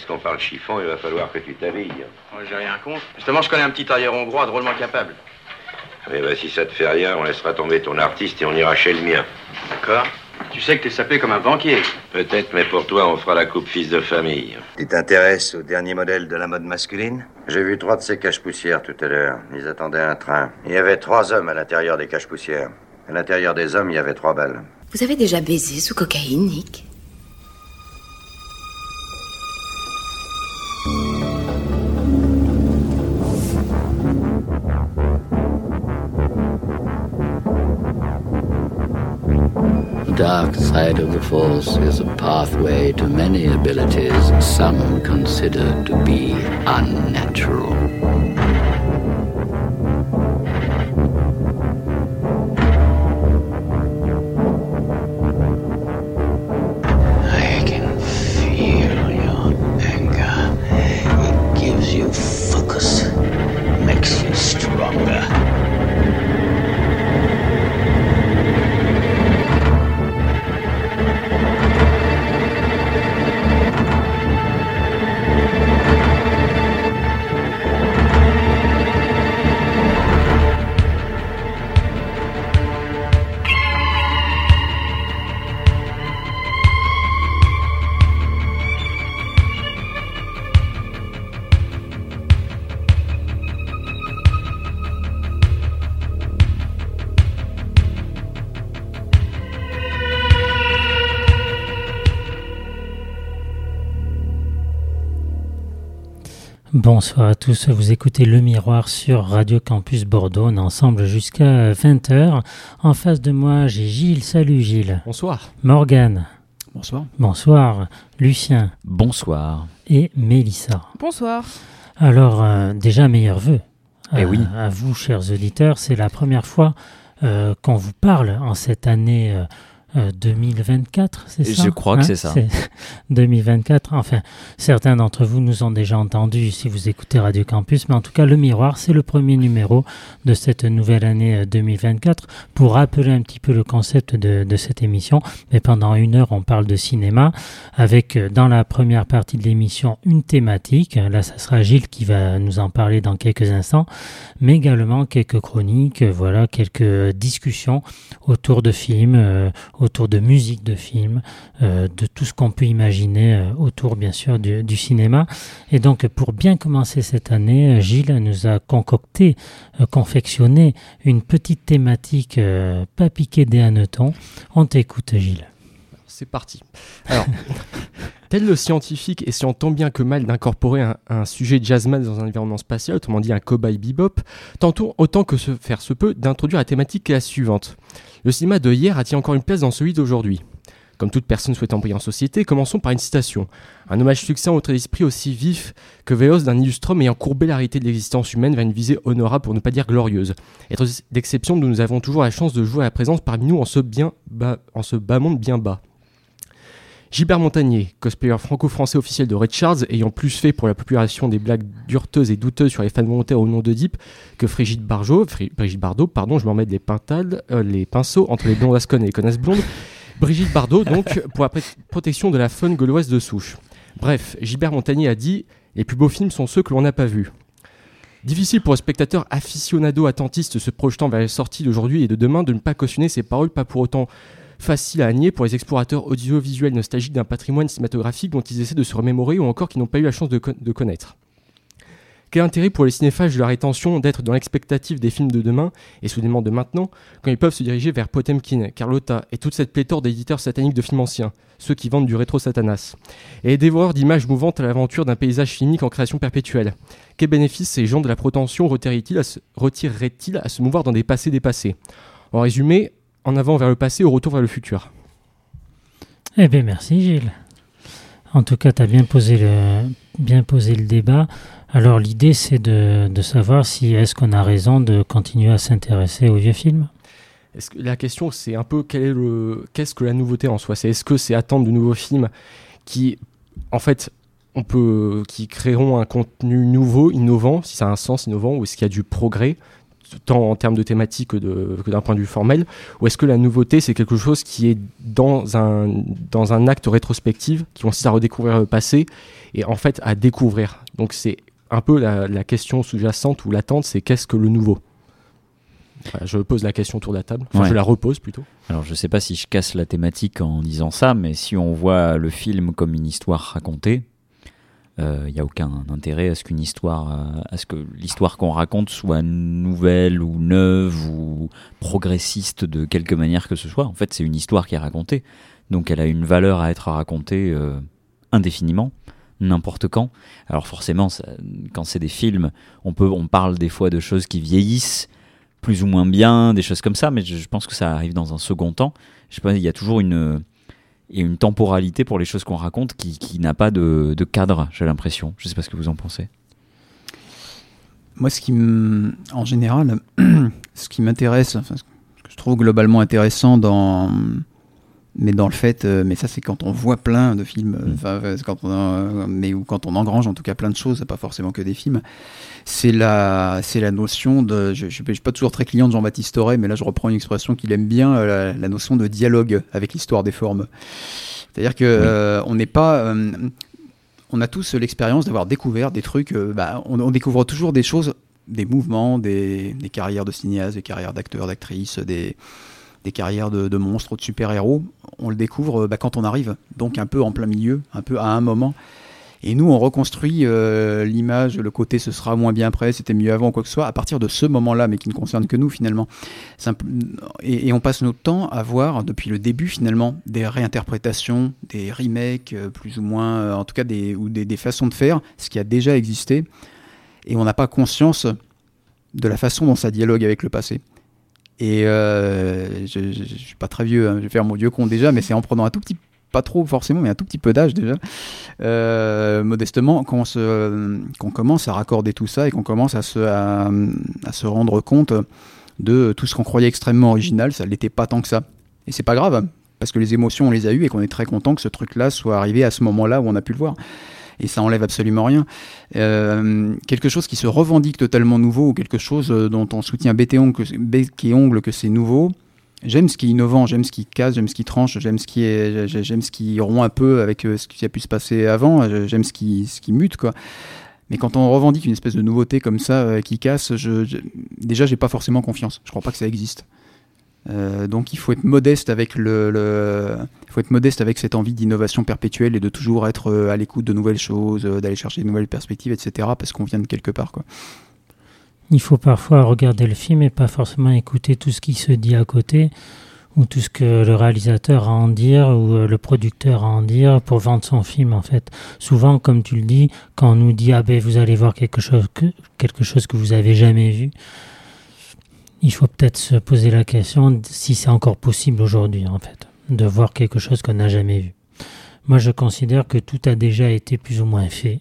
puisqu'on parle chiffon, il va falloir que tu t'habilles. Moi, j'ai rien contre. Justement, je connais un petit tailleur hongrois drôlement capable. Eh ben, si ça te fait rien, on laissera tomber ton artiste et on ira chez le mien. D'accord Tu sais que t'es sapé comme un banquier. Peut-être, mais pour toi, on fera la coupe fils de famille. Tu t'intéresses au dernier modèle de la mode masculine? J'ai vu trois de ces caches-poussières tout à l'heure. Ils attendaient un train. Il y avait trois hommes à l'intérieur des caches-poussières. À l'intérieur des hommes, il y avait trois balles. Vous avez déjà baisé sous cocaïne, Nick? Dark side of the Force is a pathway to many abilities some consider to be unnatural. Bonsoir à tous, vous écoutez Le Miroir sur Radio Campus Bordeaux. On est ensemble jusqu'à 20h. En face de moi, j'ai Gilles. Salut Gilles. Bonsoir. Morgane. Bonsoir. Bonsoir. Lucien. Bonsoir. Et Mélissa. Bonsoir. Alors, euh, déjà, meilleurs vœux. Eh à, oui. À vous, chers auditeurs. C'est la première fois euh, qu'on vous parle en cette année. euh, euh, 2024, c'est ça Je crois que c'est ça. 2024, enfin, certains d'entre vous nous ont déjà entendus si vous écoutez Radio Campus, mais en tout cas, Le Miroir, c'est le premier numéro de cette nouvelle année euh, 2024. Pour rappeler un petit peu le concept de, de cette émission, mais pendant une heure, on parle de cinéma, avec euh, dans la première partie de l'émission une thématique. Là, ça sera Gilles qui va nous en parler dans quelques instants, mais également quelques chroniques, euh, voilà, quelques discussions autour de films, euh, autour de musique de films, euh, de tout ce qu'on peut imaginer euh, autour, bien sûr, du, cinéma. Et donc, pour bien commencer cette année, euh, Gilles nous a concocté, confectionné une petite thématique pas piquée des hannetons. On t'écoute, Gilles. C'est parti. Alors, tel le scientifique essayant tant bien que mal d'incorporer un, un sujet jazzman dans un environnement spatial, autrement dit un cobaye bebop, tantôt autant que se faire se peut d'introduire la thématique qui est la suivante. Le cinéma de hier a-t-il encore une place dans celui d'aujourd'hui Comme toute personne souhaitant briller en société, commençons par une citation. Un hommage succinct au trait d'esprit aussi vif que véloce d'un illustrum ayant courbé la réalité de l'existence humaine vers une visée honorable pour ne pas dire glorieuse. Être d'exception, nous avons toujours la chance de jouer à la présence parmi nous en ce, bien en ce bas monde bien bas. Gilbert Montagnier, cosplayer franco-français officiel de Richards, ayant plus fait pour la population des blagues dureteuses et douteuses sur les fans volontaires au nom de Deep que Frigide Brigitte Bardot, pardon, je m'en mets pintades, euh, les pinceaux entre les blondes asconnes et les connasses blondes. Brigitte Bardot, donc, pour la protection de la faune gauloise de souche. Bref, Gilbert Montagnier a dit Les plus beaux films sont ceux que l'on n'a pas vus. Difficile pour le spectateur aficionado attentiste se projetant vers les sorties d'aujourd'hui et de demain de ne pas cautionner ces paroles, pas pour autant facile à nier pour les explorateurs audiovisuels nostalgiques d'un patrimoine cinématographique dont ils essaient de se remémorer ou encore qui n'ont pas eu la chance de, con- de connaître. Quel intérêt pour les cinéphages de la rétention d'être dans l'expectative des films de demain, et soudainement de maintenant, quand ils peuvent se diriger vers Potemkin, Carlotta et toute cette pléthore d'éditeurs sataniques de films anciens, ceux qui vendent du rétro-satanas, et les dévoreurs d'images mouvantes à l'aventure d'un paysage filmique en création perpétuelle Quel bénéfice ces gens de la prétention retireraient-ils à, à se mouvoir dans des passés dépassés? En résumé, en avant vers le passé, au retour vers le futur. Eh bien, merci, Gilles. En tout cas, tu as bien posé le, bien posé le débat. Alors, l'idée, c'est de, de savoir si est-ce qu'on a raison de continuer à s'intéresser aux vieux films? Est-ce que la question, c'est un peu quel est le, qu'est-ce que la nouveauté en soi? C'est est-ce que c'est attendre de nouveaux films qui, en fait, on peut, qui créeront un contenu nouveau, innovant, si ça a un sens innovant, ou est-ce qu'il y a du progrès? Tant en termes de thématique que d'un point de vue formel Ou est-ce que la nouveauté, c'est quelque chose qui est dans un, dans un acte rétrospectif qui consiste à redécouvrir le passé et en fait à découvrir? Donc c'est un peu la, la question sous-jacente ou latente, c'est qu'est-ce que le nouveau? Voilà, Je pose la question autour de la table, enfin Ouais. je la repose plutôt. Alors je sais pas si je casse la thématique en disant ça, mais si on voit le film comme une histoire racontée, il n'y a aucun intérêt à ce qu'une histoire, euh, à ce que l'histoire qu'on raconte soit nouvelle ou neuve ou progressiste de quelque manière que ce soit. En fait, c'est une histoire qui est racontée, donc elle a une valeur à être racontée euh, indéfiniment, n'importe quand. Alors forcément, quand c'est des films, on peut, on parle des fois de choses qui vieillissent plus ou moins bien, des choses comme ça, mais je, je pense que ça arrive dans un second temps. Je sais pas, il y a toujours une, a une temporalité pour les choses qu'on raconte qui, qui n'a pas de, de cadre, j'ai l'impression. Je sais pas ce que vous en pensez. Moi, ce qui en général, ce qui m'intéresse, enfin, ce que je trouve globalement intéressant dans, mais dans le fait, euh, mais ça c'est quand on voit plein de films, euh, enfin, euh, quand on, euh, mais ou quand on engrange en tout cas plein de choses, pas forcément que des films, c'est la, c'est la notion de, je, je, je suis pas toujours très client de Jean-Baptiste Auré, mais là je reprends une expression qu'il aime bien, euh, la, la notion de dialogue avec l'histoire des formes. C'est-à-dire que on n'est pas on a tous l'expérience d'avoir découvert des trucs. bah, on, on découvre toujours des choses, des mouvements, des, des carrières de cinéastes, des carrières d'acteurs, d'actrices, des, des carrières de, de monstres, de super-héros. On le découvre euh, bah, quand on arrive, donc un peu en plein milieu, un peu à un moment. Et nous, on reconstruit euh, l'image, le côté ce sera moins bien après, c'était mieux avant, quoi que ce soit, à partir de ce moment-là, mais qui ne concerne que nous finalement. Et, et on passe notre temps à voir, depuis le début finalement, des réinterprétations, des remakes, euh, plus ou moins, en tout cas, des, ou des, des façons de faire, ce qui a déjà existé. Et on n'a pas conscience de la façon dont ça dialogue avec le passé. Et euh, je, je suis pas très vieux, hein, je vais faire mon vieux con déjà, mais c'est en prenant un tout petit pas trop forcément, mais un tout petit peu d'âge déjà, euh, modestement, qu'on qu'on commence à raccorder tout ça et qu'on commence à se, à se rendre compte de tout ce qu'on croyait extrêmement original, ça ne l'était pas tant que ça. Et c'est pas grave, hein, parce que les émotions, on les a eues et qu'on est très content que ce truc-là soit arrivé à ce moment-là où on a pu le voir. Et ça enlève absolument rien. Euh, quelque chose qui se revendique totalement nouveau ou quelque chose euh, dont on soutient bec et ongle que, c'est nouveau, J'aime ce qui est innovant, j'aime ce qui casse, j'aime ce qui tranche, j'aime ce qui est, j'ai- j'aime ce qui rompt un peu avec euh, ce qui a pu se passer avant, j'aime ce qui, ce qui mute quoi. Mais quand on revendique une espèce de nouveauté comme ça qui casse, je, je, déjà j'ai pas forcément confiance. Je crois pas que ça existe. Euh, donc il faut être modeste avec le, faut être modeste avec cette envie d'innovation perpétuelle et de toujours être euh, à l'écoute de nouvelles choses, euh, d'aller chercher de nouvelles perspectives, etc. Parce qu'on vient de quelque part quoi. Il faut parfois regarder le film et pas forcément écouter tout ce qui se dit à côté ou tout ce que le réalisateur a à en dire ou le producteur a à en dire pour vendre son film en fait. Souvent, comme tu le dis, quand on nous dit ah ben vous allez voir quelque chose que quelque chose que vous avez jamais vu, il faut peut-être se poser la question si c'est encore possible aujourd'hui en fait de voir quelque chose qu'on n'a jamais vu. Moi, je considère que tout a déjà été plus ou moins fait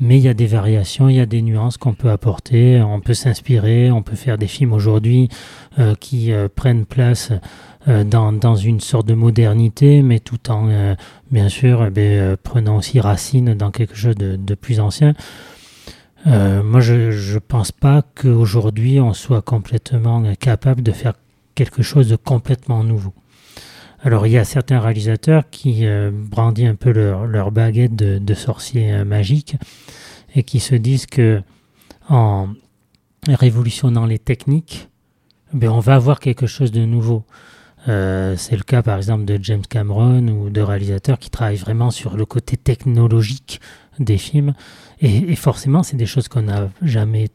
mais il y a des variations, il y a des nuances qu'on peut apporter, on peut s'inspirer, on peut faire des films aujourd'hui euh, qui euh, prennent place euh, dans, dans une sorte de modernité, mais tout en, euh, bien sûr, eh ben, euh, prenant aussi racine dans quelque chose de, de plus ancien. Euh, moi, je ne pense pas qu'aujourd'hui, on soit complètement capable de faire quelque chose de complètement nouveau. Alors, il y a certains réalisateurs qui euh, brandissent un peu leur, baguette de, sorcier euh, magique et qui se disent que en révolutionnant les techniques, ben, on va avoir quelque chose de nouveau. C'est le cas par exemple de James Cameron ou de réalisateurs qui travaillent vraiment sur le côté technologique des films et, et forcément c'est des choses qu'on n'a jamais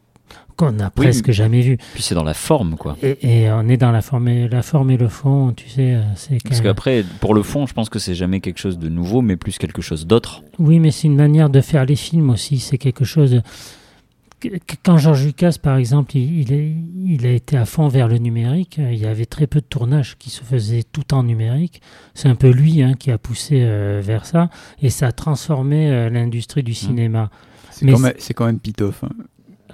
qu'on n'a Oui, presque mais- jamais vu. Puis c'est dans la forme, quoi. Et, et on est dans la forme, et, la forme et le fond, tu sais, euh, c'est Parce qu'après, pour le fond, je pense que c'est jamais quelque chose de nouveau, mais plus quelque chose d'autre. Oui, mais c'est une manière de faire les films aussi. C'est quelque chose. de- Quand George Lucas, par exemple, il, il, est- il a été à fond vers le numérique, euh, il y avait très peu de tournages qui se faisaient tout en numérique. C'est un peu lui hein, qui a poussé euh, vers ça, et ça a transformé euh, l'industrie du cinéma. C'est quand, même- c'est quand même pitof. hein.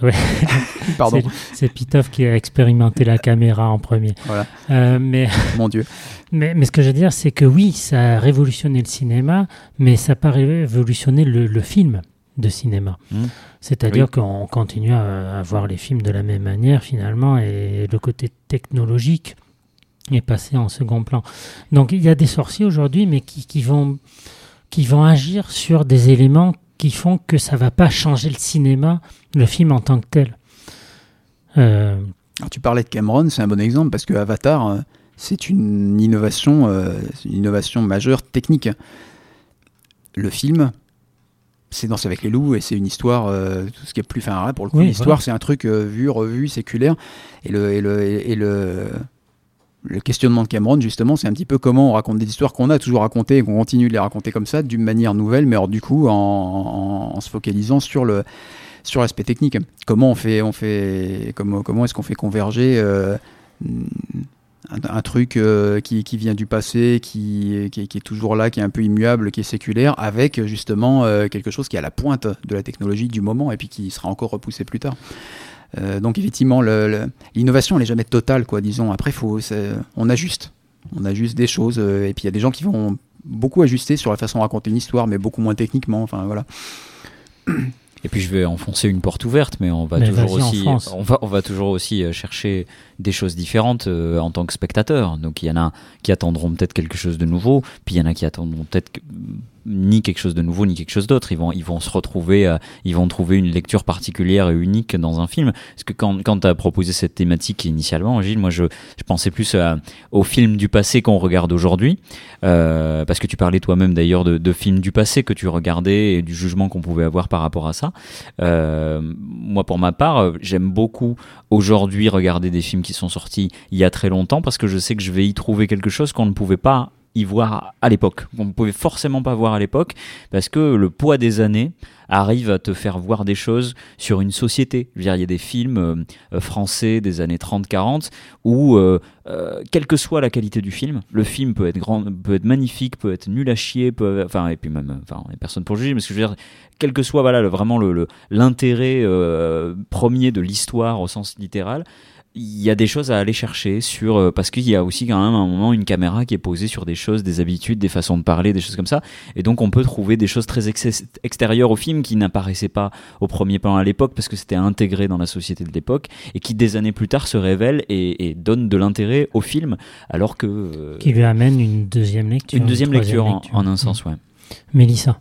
Ouais. Pardon. C'est- Pitoff qui a expérimenté la caméra en premier. Voilà. Euh, mais, Mon Dieu. mais, mais ce que je veux dire, c'est que oui, ça a révolutionné le cinéma, mais ça n'a pas révolutionné le, le film. de cinéma. Mmh. C'est-à-dire qu'on continue à, à voir les films de la même manière finalement et le côté technologique est passé en second plan. Donc il y a des sorciers aujourd'hui mais qui, qui vont, qui vont agir sur des éléments qui font que ça va pas changer le cinéma, le film en tant que tel. Euh, Alors, tu parlais de Cameron, c'est un bon exemple parce que Avatar, euh, c'est une innovation, euh, une innovation majeure technique. Le film, c'est Danse avec les loups et c'est une histoire, euh, tout ce qui est plus. Enfin, là, pour le coup, Oui, l'histoire, voilà. c'est un truc vu, revu, séculaire. Et le, et le, et le, le questionnement de Cameron, justement, c'est un petit peu comment on raconte des histoires qu'on a toujours racontées et qu'on continue de les raconter comme ça, d'une manière nouvelle, mais alors, du coup, en, se focalisant sur le sur l'aspect technique. Comment on fait, comment, est-ce qu'on fait converger euh, un, truc euh, qui, vient du passé, qui est toujours là, qui est un peu immuable, qui est séculaire, avec justement euh, quelque chose qui est à la pointe de la technologie du moment et puis qui sera encore repoussé plus tard. Euh, donc effectivement, l'innovation, elle n'est jamais totale, quoi, disons. Après, faut, on ajuste. On ajuste des choses. euh, et puis il y a des gens qui vont beaucoup ajuster sur la façon de raconter une histoire, mais beaucoup moins techniquement. Enfin voilà. Et puis je vais enfoncer une porte ouverte, mais on va Mais toujours aussi, on va, on va toujours aussi euh, chercher des choses différentes euh, en tant que spectateur. Donc il y en a qui attendront peut-être quelque chose de nouveau, puis il y en a qui attendront peut-être que- ni quelque chose de nouveau ni quelque chose d'autre. Ils vont, ils vont se retrouver, euh, ils vont trouver une lecture particulière et unique dans un film. Parce que quand, quand tu as proposé cette thématique initialement, Gilles, moi je, je pensais plus à- aux films du passé qu'on regarde aujourd'hui. Euh, parce que tu parlais toi-même d'ailleurs de, films du passé que tu regardais et du jugement qu'on pouvait avoir par rapport à ça. Euh, moi, pour ma part, euh, j'aime beaucoup aujourd'hui regarder des films qui sont sortis il y a très longtemps parce que je sais que je vais y trouver quelque chose qu'on ne pouvait pas y voir à l'époque, qu'on ne pouvait forcément pas voir à l'époque, parce que le poids des années arrive à te faire voir des choses sur une société. Je veux dire, il y a des films euh, français des années 30-40 où, euh, euh, quelle que soit la qualité du film, le film peut être grand, peut être magnifique, peut être nul à chier, peut, enfin, et puis même, il n'y a personne pour juger, mais que je veux dire, quel que soit voilà vraiment l'intérêt premier de l'histoire au sens littéral il y a des choses à aller chercher sur euh, parce qu'il y a aussi quand même un moment une caméra qui est posée sur des choses des habitudes des façons de parler des choses comme ça et donc on peut trouver des choses très ex- extérieures au film qui n'apparaissaient pas au premier plan à l'époque parce que c'était intégré dans la société de l'époque et qui des années plus tard se révèlent et, et donnent de l'intérêt au film alors que euh, qui lui amène une deuxième lecture. une deuxième lecture, en- en, un sens ouais Mélissa.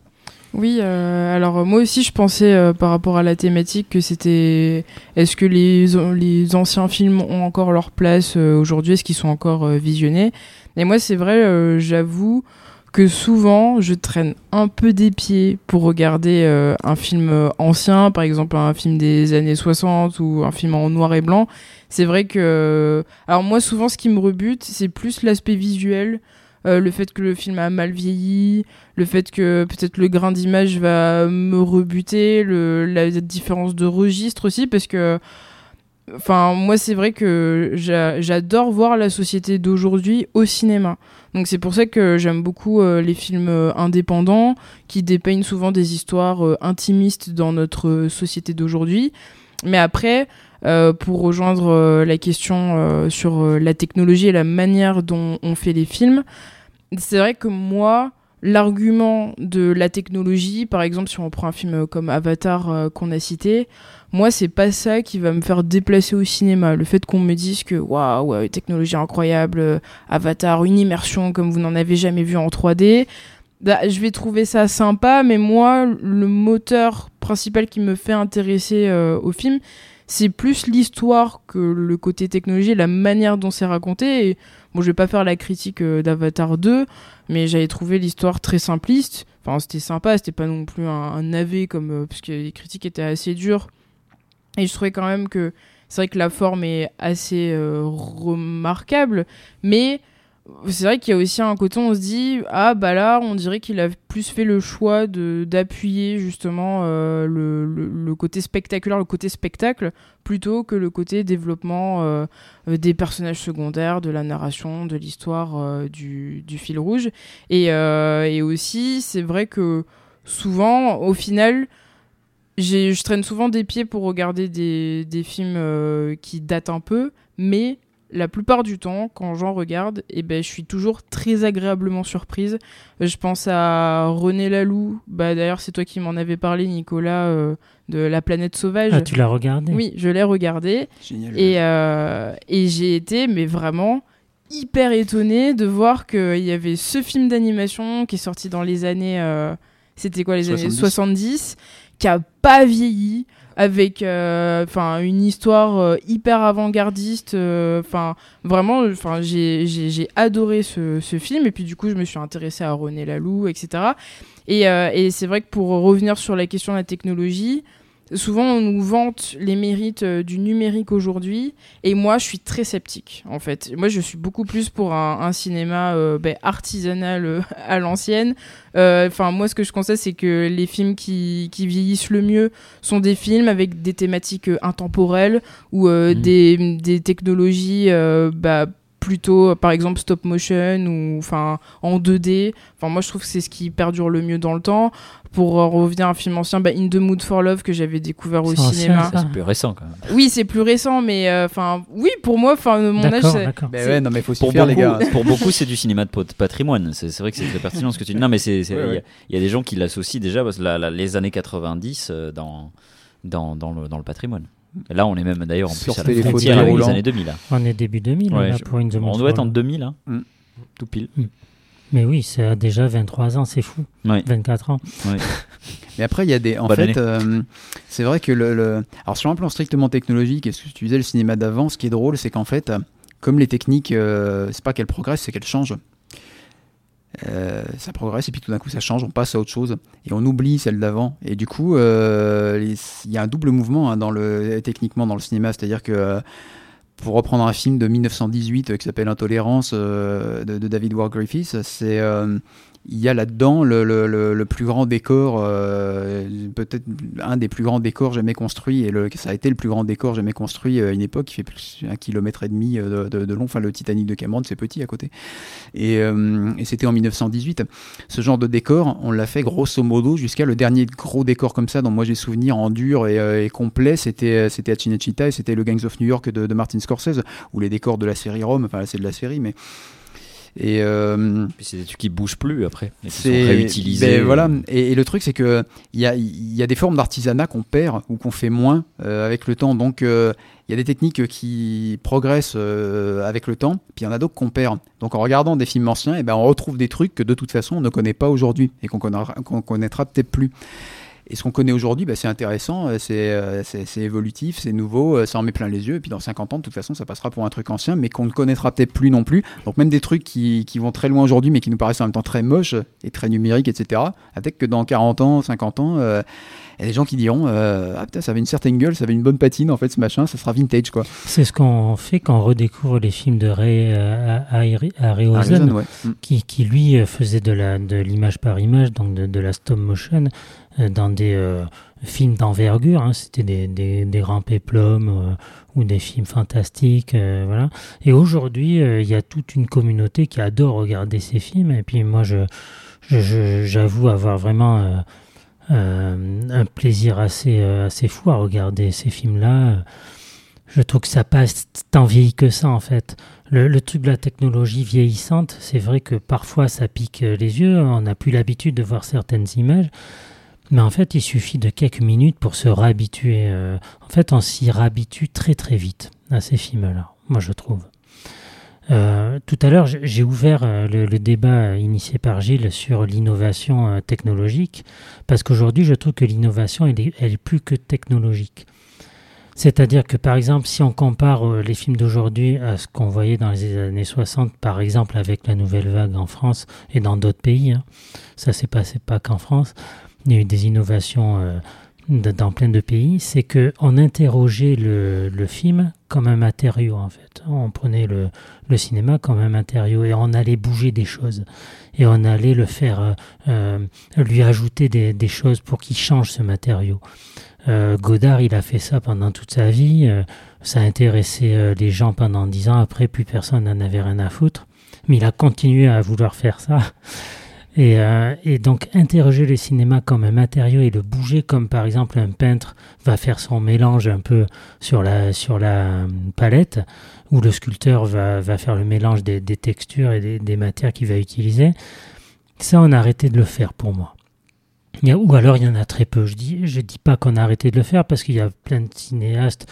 Oui, euh, alors euh, moi aussi je pensais euh, par rapport à la thématique que c'était est-ce que les, les anciens films ont encore leur place euh, aujourd'hui, est-ce qu'ils sont encore euh, visionnés? Et moi c'est vrai, euh, j'avoue que souvent je traîne un peu des pieds pour regarder un film ancien, par exemple un film des années 60 ou un film en noir et blanc. C'est vrai que... Alors moi souvent ce qui me rebute c'est plus l'aspect visuel. Euh, le fait que le film a mal vieilli, le fait que peut-être le grain d'image va me rebuter, la différence de registre aussi, parce que, enfin, moi c'est vrai que j'a- j'adore voir la société d'aujourd'hui au cinéma. Donc c'est pour ça que j'aime beaucoup euh, les films euh, indépendants qui dépeignent souvent des histoires intimistes dans notre société d'aujourd'hui. Mais après, pour rejoindre euh, la question euh, sur euh, la technologie et la manière dont on fait les films, c'est vrai que moi, l'argument de la technologie, par exemple, si on prend un film comme Avatar euh, qu'on a cité, moi, c'est pas ça qui va me faire déplacer au cinéma. Le fait qu'on me dise que waouh, ouais, technologie incroyable, euh, Avatar, une immersion comme vous n'en avez jamais vu en 3D. bah, je vais trouver ça sympa, mais moi, le moteur principal qui me fait intéresser euh, au film, c'est plus l'histoire que le côté technologie, la manière dont c'est raconté. Bon, je vais pas faire la critique euh, d'Avatar 2, mais j'avais trouvé l'histoire très simpliste. Enfin, c'était sympa, c'était pas non plus un, un navet comme euh, parce que les critiques étaient assez dures. Et je trouvais quand même que c'est vrai que la forme est assez euh, remarquable, mais c'est vrai qu'il y a aussi un côté, on se dit, ah bah là, on dirait qu'il a plus fait le choix d'appuyer justement euh, le, le, côté spectaculaire, le côté spectacle, plutôt que le côté développement euh, euh, des personnages secondaires, de la narration, de l'histoire, du, du fil rouge. Et, et aussi, c'est vrai que souvent, au final, je traîne souvent des pieds pour regarder des, des films qui datent un peu, mais la plupart du temps, quand j'en regarde, eh ben, je suis toujours très agréablement surprise. Je pense à René Laloux. Bah, D'ailleurs, c'est toi qui m'en avais parlé, Nicolas, euh, de La planète sauvage. Ah, tu l'as regardé? Oui, je l'ai regardé. Génial. Et, euh, et j'ai été, mais vraiment, hyper étonnée de voir qu'il y avait ce film d'animation qui est sorti dans les années. euh, C'était quoi, les années 70. 70 Qui a pas vieilli avec euh, enfin une histoire euh, hyper avant-gardiste euh, enfin vraiment enfin j'ai adoré ce, ce film. Et puis du coup je me suis intéressée à René Laloux etc et, et c'est vrai que pour revenir sur la question de la technologie souvent on nous vante les mérites euh, du numérique aujourd'hui. Et moi je suis très sceptique en fait. Moi je suis beaucoup plus pour un, un cinéma euh, ben, artisanal euh, à l'ancienne. Euh, enfin moi ce que je constate c'est que les films qui, qui vieillissent le mieux sont des films avec des thématiques intemporelles ou Mhm. des, des technologies bah, plutôt euh, par exemple stop motion ou enfin en 2D enfin moi je trouve que c'est ce qui perdure le mieux dans le temps pour euh, revenir à un film ancien bah, In the Mood for Love que j'avais découvert au cinéma C'est plus récent quand même. oui c'est plus récent mais euh, enfin oui pour moi enfin mon âge ouais, non, mais faut s'y Pour faire, beaucoup, les gars. pour beaucoup, c'est du cinéma de patrimoine. C'est vrai que c'est très pertinent ce que tu dis. Non, mais c'est, c'est- il Ouais, y a- ouais. il y, a des gens qui l'associent déjà parce que la- la- les années 90 euh, dans, dans, dans, le, dans le patrimoine. Là, on est même d'ailleurs en plus à la les frontière avec les années 2000. Là. On est début 2000 Ouais, là, je- pour In the on doit être en Love. 2000, hein. Mm. tout pile. Mais oui, c'est euh, déjà 23 ans, c'est fou. Ouais. 24 ans. Ouais. Mais après, il y a des. En Bonne fait, euh, c'est vrai que le, le- Alors, sur un plan strictement technologique, et ce que tu disais, le cinéma d'avant, ce qui est drôle, c'est qu'en fait, euh, comme les techniques, euh, c'est pas qu'elles progressent, c'est qu'elles changent. Euh, ça progresse et puis tout d'un coup ça change, on passe à autre chose et on oublie celle d'avant. Et du coup, euh, il y a un double mouvement hein, dans le, techniquement dans le cinéma, c'est-à-dire que euh, pour reprendre un film de 1918 euh, qui s'appelle Intolérance de, de David Ward Griffiths, c'est il y a là-dedans le, plus grand décor, euh, peut-être un des plus grands décors jamais construits, et ça a été le plus grand décor jamais construit euh, à une époque, qui fait plus un kilomètre et demi euh, de, long, enfin le Titanic de Cameron, c'est petit à côté. Et, c'était en 1918. Ce genre de décor, on l'a fait grosso modo jusqu'à le dernier gros décor comme ça, dont moi j'ai souvenir en dur et, et complet, c'était à Cinecittà et c'était le Gangs of New York de, de Martin Scorsese, ou les décors de la série Rome, enfin c'est de la série, mais... Et, euh, c'est des trucs qui bougent plus après, et qui sont réutilisés. ben voilà. Et, et le truc, c'est que il y a, il y a des formes d'artisanat qu'on perd ou qu'on fait moins euh, avec le temps. Donc, euh, il y a des techniques qui progressent euh, avec le temps, puis il y en a d'autres qu'on perd. Donc, en regardant des films anciens, eh ben, on retrouve des trucs que de toute façon on ne connaît pas aujourd'hui et qu'on connaîtra, qu'on connaîtra peut-être plus. Et ce qu'on connaît aujourd'hui, bah, c'est intéressant, euh, c'est euh, c'est- c'est évolutif, c'est nouveau, euh, ça en met plein les yeux. Et puis dans 50 ans, de toute façon, ça passera pour un truc ancien, mais qu'on ne connaîtra peut-être plus non plus. Donc même des trucs qui, qui vont très loin aujourd'hui, mais qui nous paraissent en même temps très moches et très numériques, etc. Peut-être que dans 40 ans, 50 ans, euh, il y a des gens qui diront euh, Ah putain, ça avait une certaine gueule, ça avait une bonne patine, en fait, ce machin, ça sera vintage, quoi. C'est ce qu'on fait quand on redécouvre les films de Ray euh, Harryhausen, ouais. Qui, qui lui faisait de la de l'image par image, donc de, de la stop motion, dans des euh, films d'envergure. hein. C'était des, des, des grands péplums euh, ou des films fantastiques, euh, voilà. Et aujourd'hui, euh, il y a toute une communauté qui adore regarder ces films. Et puis moi, je j'avoue avoir vraiment euh, euh, un plaisir assez euh, assez fou à regarder ces films-là. Je trouve que ça passe tant vieilli que ça en fait. Le, truc de la technologie vieillissante, c'est vrai que parfois ça pique euh, les yeux, on n'a plus l'habitude de voir certaines images, mais en fait il suffit de quelques minutes pour se réhabituer. euh, en fait on s'y réhabitue très très vite à ces films-là, moi je trouve. Euh, tout à l'heure, j'ai- ouvert euh, le, débat initié par Gilles sur l'innovation technologique, parce qu'aujourd'hui, je trouve que l'innovation, elle est, plus que technologique. C'est-à-dire que, par exemple, si on compare les films d'aujourd'hui à ce qu'on voyait dans les années 60, par exemple, avec la nouvelle vague en France et dans d'autres pays, hein, ça s'est passé pas qu'en France, il y a eu des innovations euh, dans plein de pays, c'est que on interrogeait le, le film comme un matériau, en fait. On prenait le, cinéma comme un matériau et on allait bouger des choses et on allait le faire, euh, euh, lui ajouter des, choses pour qu'il change ce matériau. Godard, il a fait ça pendant toute sa vie. ça a intéressé les gens pendant dix ans. Après, plus personne n'en avait rien à foutre. Mais il a continué à vouloir faire ça. Et, euh, et, donc interroger le cinéma comme un matériau et le bouger comme par exemple un peintre va faire son mélange un peu sur la, sur la palette, ou le sculpteur va, va faire le mélange des, des textures et des, des matières qu'il va utiliser. Ça, on a arrêté de le faire pour moi. Ou alors il y en a très peu. Je dis, je dis pas qu'on a arrêté de le faire parce qu'il y a plein de cinéastes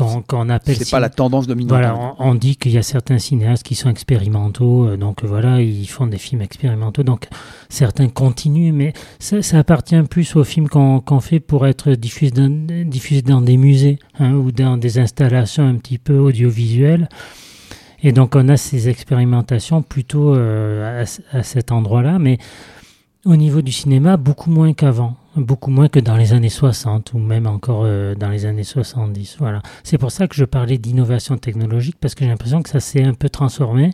quand, quand on appelle. C'est pas la tendance dominante. Voilà, on, on dit qu'il y a certains cinéastes qui sont expérimentaux, euh, donc voilà, ils font des films expérimentaux, donc certains continuent, mais ça, ça appartient plus aux films qu'on fait pour être diffusés dans, diffusés dans des musées hein, ou dans des installations un petit peu audiovisuelles. Et donc on a ces expérimentations plutôt euh, à, à cet endroit-là, mais au niveau du cinéma, beaucoup moins qu'avant, beaucoup moins que dans les années 60 ou même encore euh, dans les années 70. Voilà. C'est pour ça que je parlais d'innovation technologique parce que j'ai l'impression que ça s'est un peu transformé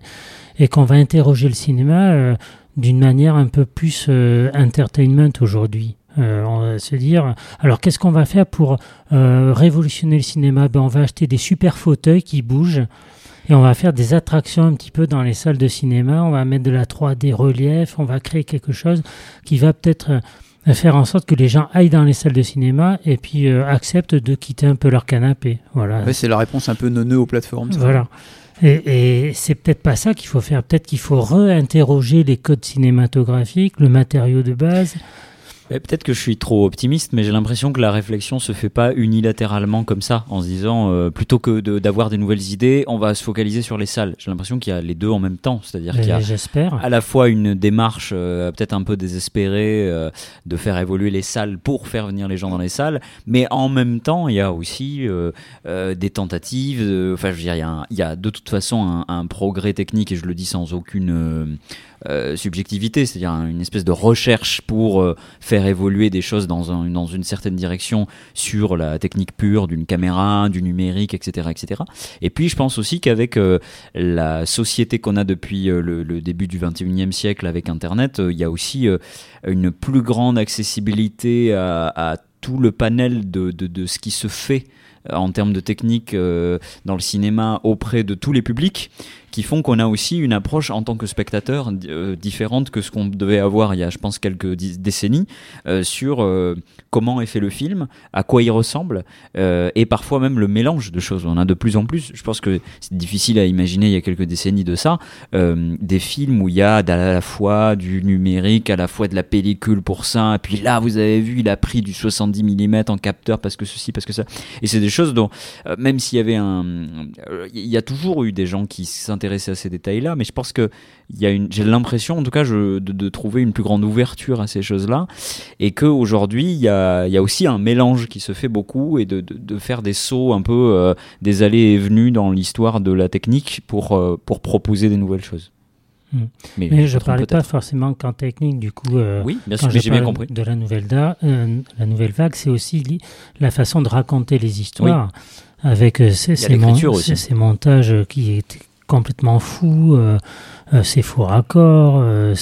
et qu'on va interroger le cinéma euh, d'une manière un peu plus euh, entertainment aujourd'hui. On va se dire, alors qu'est-ce qu'on va faire pour révolutionner le cinéma? Ben, On va acheter des super fauteuils qui bougent et on va faire des attractions un petit peu dans les salles de cinéma, on va mettre de la 3D relief, on va créer quelque chose qui va peut-être faire en sorte que les gens aillent dans les salles de cinéma et puis euh, acceptent de quitter un peu leur canapé. Voilà. Ouais, c'est la réponse un peu neuneux aux plateformes. ça. Voilà. Et, et c'est peut-être pas ça qu'il faut faire. Peut-être qu'il faut réinterroger les codes cinématographiques, le matériau de base. Peut-être que je suis trop optimiste, mais j'ai l'impression que la réflexion se fait pas unilatéralement comme ça, en se disant euh, plutôt que de- d'avoir des nouvelles idées, on va se focaliser sur les salles. J'ai l'impression qu'il y a les deux en même temps, c'est-à-dire qu'il y a Euh, à la fois une démarche euh, peut-être un peu désespérée euh, de faire évoluer les salles pour faire venir les gens dans les salles, mais en même temps, il y a aussi euh, euh, des tentatives. Enfin, je veux dire, il y, a un- il y a de toute façon un, un progrès technique, et je le dis sans aucune euh, subjectivité, c'est-à-dire un- une espèce de recherche pour euh, faire évoluer des choses dans, un- dans une certaine direction sur la technique pure d'une caméra, du numérique, etc., etc. Et puis, je pense aussi qu'avec euh, la société qu'on a depuis le, début du 21e siècle avec Internet, il y a aussi une plus grande accessibilité à, tout le panel de, ce qui se fait en termes de technique dans le cinéma auprès de tous les publics qui font qu'on a aussi une approche en tant que spectateur euh, différente que ce qu'on devait avoir il y a je pense quelques décennies euh, sur euh, comment est fait le film, à quoi il ressemble et parfois même le mélange de choses. On a de plus en plus, je pense que c'est difficile à imaginer il y a quelques décennies de ça, des films où il y a à la fois du numérique, à la fois de la pellicule pour ça, et puis là vous avez vu il a pris du 70 mm en capteur parce que ceci, parce que ça. Et c'est des choses dont, même s'il y avait un... Il y a toujours eu des gens qui à ces détails-là, mais je pense que il y a une, j'ai l'impression, en tout cas, je, de, de trouver une plus grande ouverture à ces choses-là, et que aujourd'hui il y a, il y a aussi un mélange qui se fait beaucoup et de, de, de faire des sauts un peu euh, des allées et venues dans l'histoire de la technique pour euh, pour proposer des nouvelles choses. Mm. Mais, Mais, je trompe parlais pas forcément qu'en technique, du coup. euh, Oui, bien sûr, j'ai bien compris. De la nouvelle, da- euh, la nouvelle vague, c'est aussi la façon de raconter les histoires avec euh, ces, mon- montages qui complètement fous, euh, euh, ces faux raccords, euh,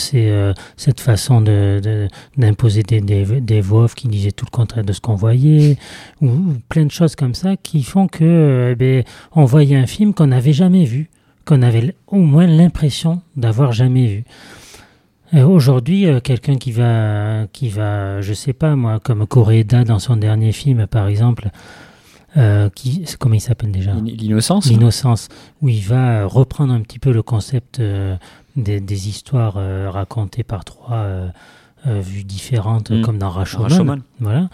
cette façon de, de- d'imposer des, voix qui disaient tout le contraire de ce qu'on voyait, ou, plein de choses comme ça qui font que eh ben, voyait un film qu'on n'avait jamais vu, qu'on avait au moins l'impression d'avoir jamais vu. Aujourd'hui, quelqu'un qui va, qui va, je sais pas moi, comme Koreeda dans son dernier film, par exemple, euh, qui, comment il s'appelle déjà L'innocence L'innocence, où il va euh, reprendre un petit peu le concept euh, des, des histoires euh, racontées par trois vues différentes, Mm. comme dans Rashomon. Rashomon. Voilà.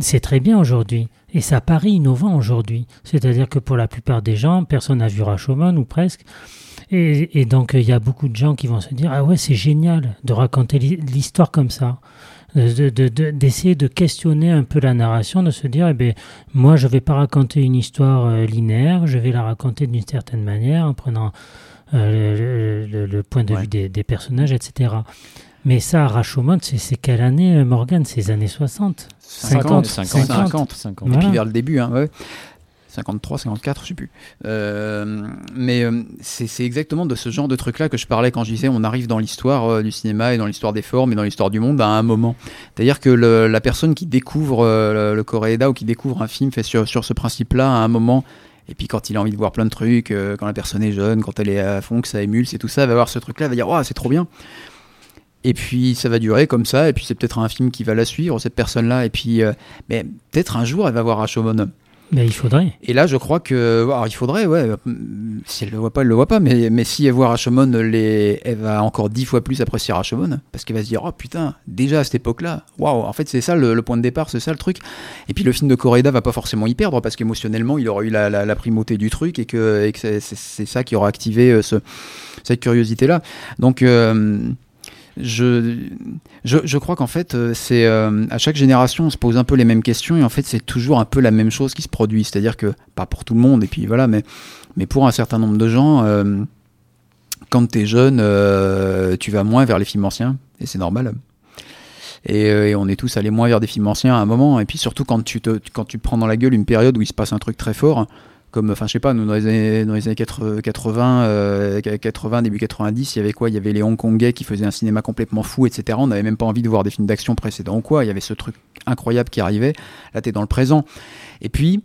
C'est très bien aujourd'hui. Et ça paraît innovant aujourd'hui. C'est-à-dire que pour la plupart des gens, personne n'a vu Rashomon ou presque. Et, et donc, il y a beaucoup de gens qui vont se dire Ah ouais, c'est génial de raconter l'hi- l'histoire comme ça. De- de- de- D'essayer de, questionner un peu la narration, de se dire eh ben, Moi, je vais pas raconter une histoire euh, linéaire, je vais la raconter d'une certaine manière en prenant euh, le, le- le point de Ouais. vue des, des personnages, etc. Mais ça, Rashomon, c'est c'est quelle année, euh, Morgan C'est les années 60 50, 50, 50. 50. Et Voilà. puis vers le début, hein, ouais. 53, 54, je sais plus. Euh, mais euh, c'est c'est exactement de ce genre de truc-là que je parlais quand je disais on arrive dans l'histoire euh, du cinéma et dans l'histoire des formes et dans l'histoire du monde à un moment. C'est-à-dire que la personne qui découvre le, Koreeda ou qui découvre un film fait sur, sur ce principe-là à un moment, et puis quand il a envie de voir plein de trucs, quand la personne est jeune, quand elle est à fond, que ça émulse et tout ça, elle va voir ce truc-là, elle va dire oh c'est trop bien. Et puis ça va durer comme ça, et puis c'est peut-être un film qui va la suivre, cette personne-là, et puis peut-être un jour elle va voir Rashomon. Mais il faudrait. Et là, je crois que. Alors, il faudrait, ouais. Si elle le voit pas, elle le voit pas. Mais, mais si elle voit Rashomon, elle va encore dix fois plus apprécier Rashomon. Parce qu'elle va se dire, oh putain, déjà à cette époque-là, waouh, en fait, c'est ça le, point de départ, c'est ça le truc. Et puis le film de Koreeda va pas forcément y perdre parce qu'émotionnellement, il aura eu la, la, primauté du truc et que, et que c'est ça qui aura activé euh, ce, cette curiosité-là. Donc. Euh, je, je, je, crois qu'en fait, euh, c'est euh, à chaque génération, on se pose un peu les mêmes questions et en fait, c'est toujours un peu la même chose qui se produit. C'est-à-dire que, pas pour tout le monde, et puis voilà, mais, mais pour un certain nombre de gens, euh, quand tu es jeune, tu vas moins vers les films anciens, et c'est normal. Et, et, on est tous allés moins vers des films anciens à un moment, et puis surtout quand tu, te, quand tu prends dans la gueule une période où il se passe un truc très fort, comme enfin je sais pas nous dans les années, dans les années 80 80 euh, début 90 il y avait quoi? Il y avait les Hongkongais qui faisaient un cinéma complètement fou etc on n'avait même pas envie de voir des films d'action précédents ou quoi. Il y avait ce truc incroyable qui arrivait. Là tu es dans le présent. Et puis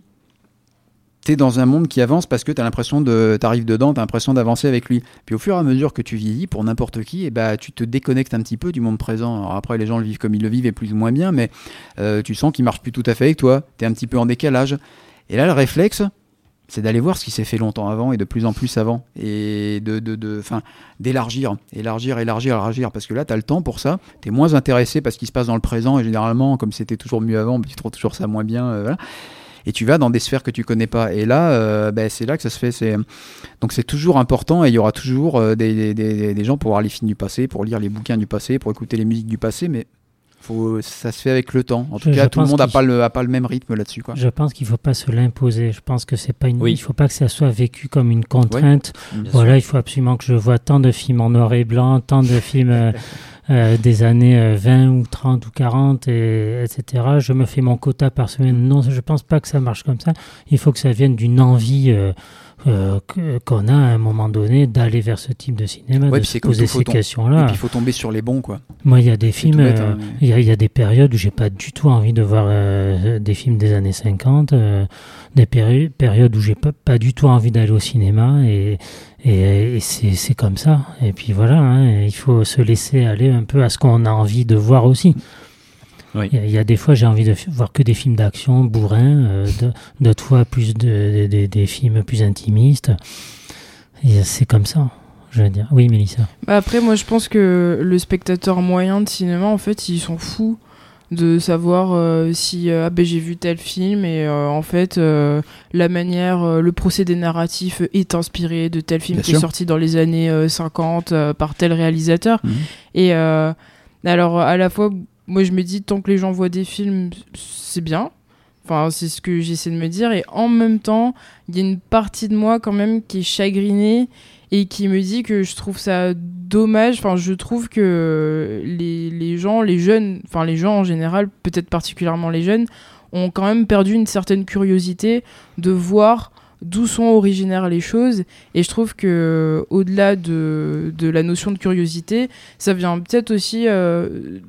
tu es dans un monde qui avance parce que tu as l'impression de t'arrives dedans tu as l'impression d'avancer avec lui. Puis au fur et à mesure que tu vieillis pour n'importe qui et eh bah tu te déconnectes un petit peu du monde présent. Alors après les gens le vivent comme ils le vivent et plus ou moins bien mais euh, tu sens qu'il marche plus tout à fait avec toi. Tu es un petit peu en décalage. Et là le réflexe c'est d'aller voir ce qui s'est fait longtemps avant et de plus en plus avant. Et de de d'élargir élargir élargir élargir. Parce que là tu as le temps pour ça. Tu es moins intéressé parce qu'il se passe dans le présent et généralement comme c'était toujours mieux avant tu trouves toujours ça moins bien euh, et tu vas dans des sphères que tu connais pas. Et là euh, ben, c'est là que ça se fait c'est donc c'est toujours important et il y aura toujours euh, des, des, des, gens pour voir les films du passé pour lire les bouquins du passé pour écouter les musiques du passé mais faut, ça se fait avec le temps. En tout cas, tout le monde n'a pas, le, a pas le même rythme là-dessus. Je pense qu'il ne faut pas se l'imposer. Je pense que c'est pas une. Il faut pas que ça soit vécu comme une contrainte. voilà, il faut absolument que je vois tant de films en noir et blanc, tant de films. Euh, euh, des années 20 euh, ou 30 ou 40, et, etc. Je me fais mon quota par semaine. Non, je pense pas que ça marche comme ça. Il faut que ça vienne d'une envie euh, qu'on a à un moment donné d'aller vers ce type de cinéma, de se poser ces questions-là. Et puis il faut tomber sur les bons, quoi. Moi, il y a des films, euh, hein, il y, a des périodes où j'ai pas du tout envie de voir euh, des films des années 50, des périodes où j'ai pas, pas du tout envie d'aller au cinéma, et, et, c'est comme ça. Et puis voilà, hein, il faut se laisser aller un peu à ce qu'on a envie de voir aussi. Il y, a des fois, j'ai envie de voir que des films d'action bourrins, euh, d'autres fois plus de, des films plus intimistes. C'est comme ça, je veux dire. Oui, Mélissa. Bah après, moi, je pense que le spectateur moyen de cinéma, en fait, ils sont fous de savoir euh, si euh, ah ben, j'ai vu tel film et en fait la manière le procédé narratif est inspiré de tel film qui est sorti dans les années 50 par tel réalisateur mhm. et alors à la fois moi je me dis tant que les gens voient des films, c'est bien. Enfin, c'est ce que j'essaie de me dire. Et en même temps, il y a une partie de moi quand même qui est chagrinée et qui me dit que je trouve ça dommage. Enfin, je trouve que les, les gens, les jeunes, enfin les gens en général, peut-être particulièrement les jeunes, ont quand même perdu une certaine curiosité de voir d'où sont originaires les choses et je trouve que au-delà de, de, la notion de curiosité ça vient peut-être aussi euh,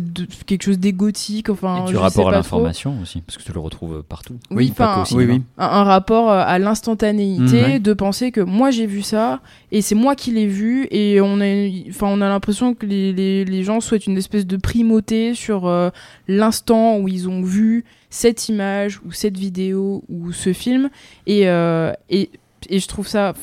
peut-être quelque chose d'égotique. Enfin, et du rapport à l'information aussi, parce que tu le retrouves partout. Oui, pas oui, oui. Un, rapport euh, à l'instantanéité, mmh, de penser que moi j'ai vu ça et c'est moi qui l'ai vu et on a, enfin, on a l'impression que les, les, les, gens souhaitent une espèce de primauté sur euh, l'instant où ils ont vu cette image ou cette vidéo ou ce film et, euh, et, et je trouve ça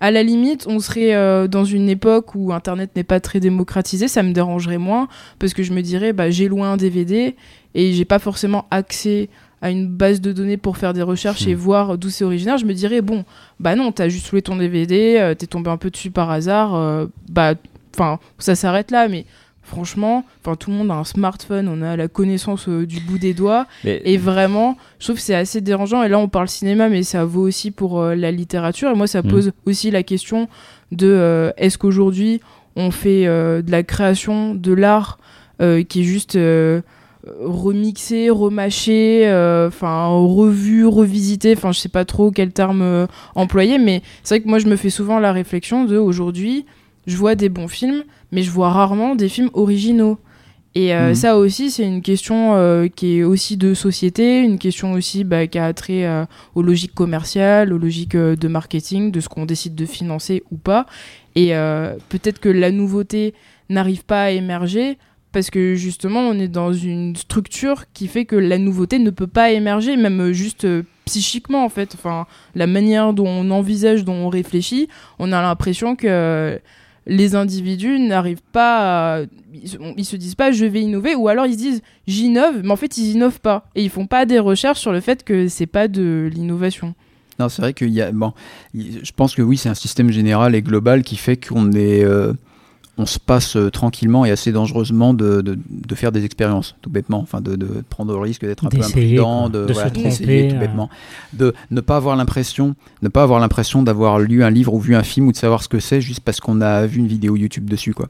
à la limite, on serait euh, dans une époque où Internet n'est pas très démocratisé, ça me dérangerait moins parce que je me dirais, bah, j'ai loin un DVD et j'ai pas forcément accès à une base de données pour faire des recherches et hmm. voir d'où c'est originaire. Je me dirais, bon, bah non, t'as juste loué ton DVD, euh, t'es tombé un peu dessus par hasard, euh, bah, enfin, ça s'arrête là, mais franchement, enfin tout le monde a un smartphone, on a la connaissance euh, du bout des doigts, et vraiment, je trouve que c'est assez dérangeant. Et là, on parle cinéma, mais ça vaut aussi pour euh, la littérature. Et moi, ça mm. pose aussi la question de euh, est-ce qu'aujourd'hui on fait de la création, de l'art qui est juste remixé, remâché, enfin revu, revisité, enfin je sais pas trop quel terme employer, mais c'est vrai que moi je me fais souvent la réflexion de aujourd'hui, je vois des bons films, mais je vois rarement des films originaux. Et euh, mhm. ça aussi, c'est une question euh, qui est aussi de société, une question aussi bah, qui a trait euh, aux logiques commerciales, aux logiques de marketing, de ce qu'on décide de financer ou pas. Et peut-être que la nouveauté n'arrive pas à émerger parce que justement on est dans une structure qui fait que la nouveauté ne peut pas émerger même euh, juste euh, psychiquement en fait enfin la manière dont on envisage dont on réfléchit on a l'impression que les individus n'arrivent pas à... ils, ils se disent pas je vais innover ou alors ils se disent j'innove mais en fait ils innovent pas et ils font pas des recherches sur le fait que c'est pas de l'innovation Non, c'est vrai qu'il y a. Bon, je pense que oui, c'est un système général et global qui fait qu'on est. euh, on se passe euh, tranquillement et assez dangereusement de, de, de faire des expériences, tout bêtement. Enfin, de, de prendre le risque d'être un peu imprudent, de, voilà, tromper, d'essayer, tout euh. bêtement. De ne pas avoir l'impression, ne pas avoir l'impression d'avoir lu un livre ou vu un film ou de savoir ce que c'est juste parce qu'on a vu une vidéo YouTube dessus, quoi.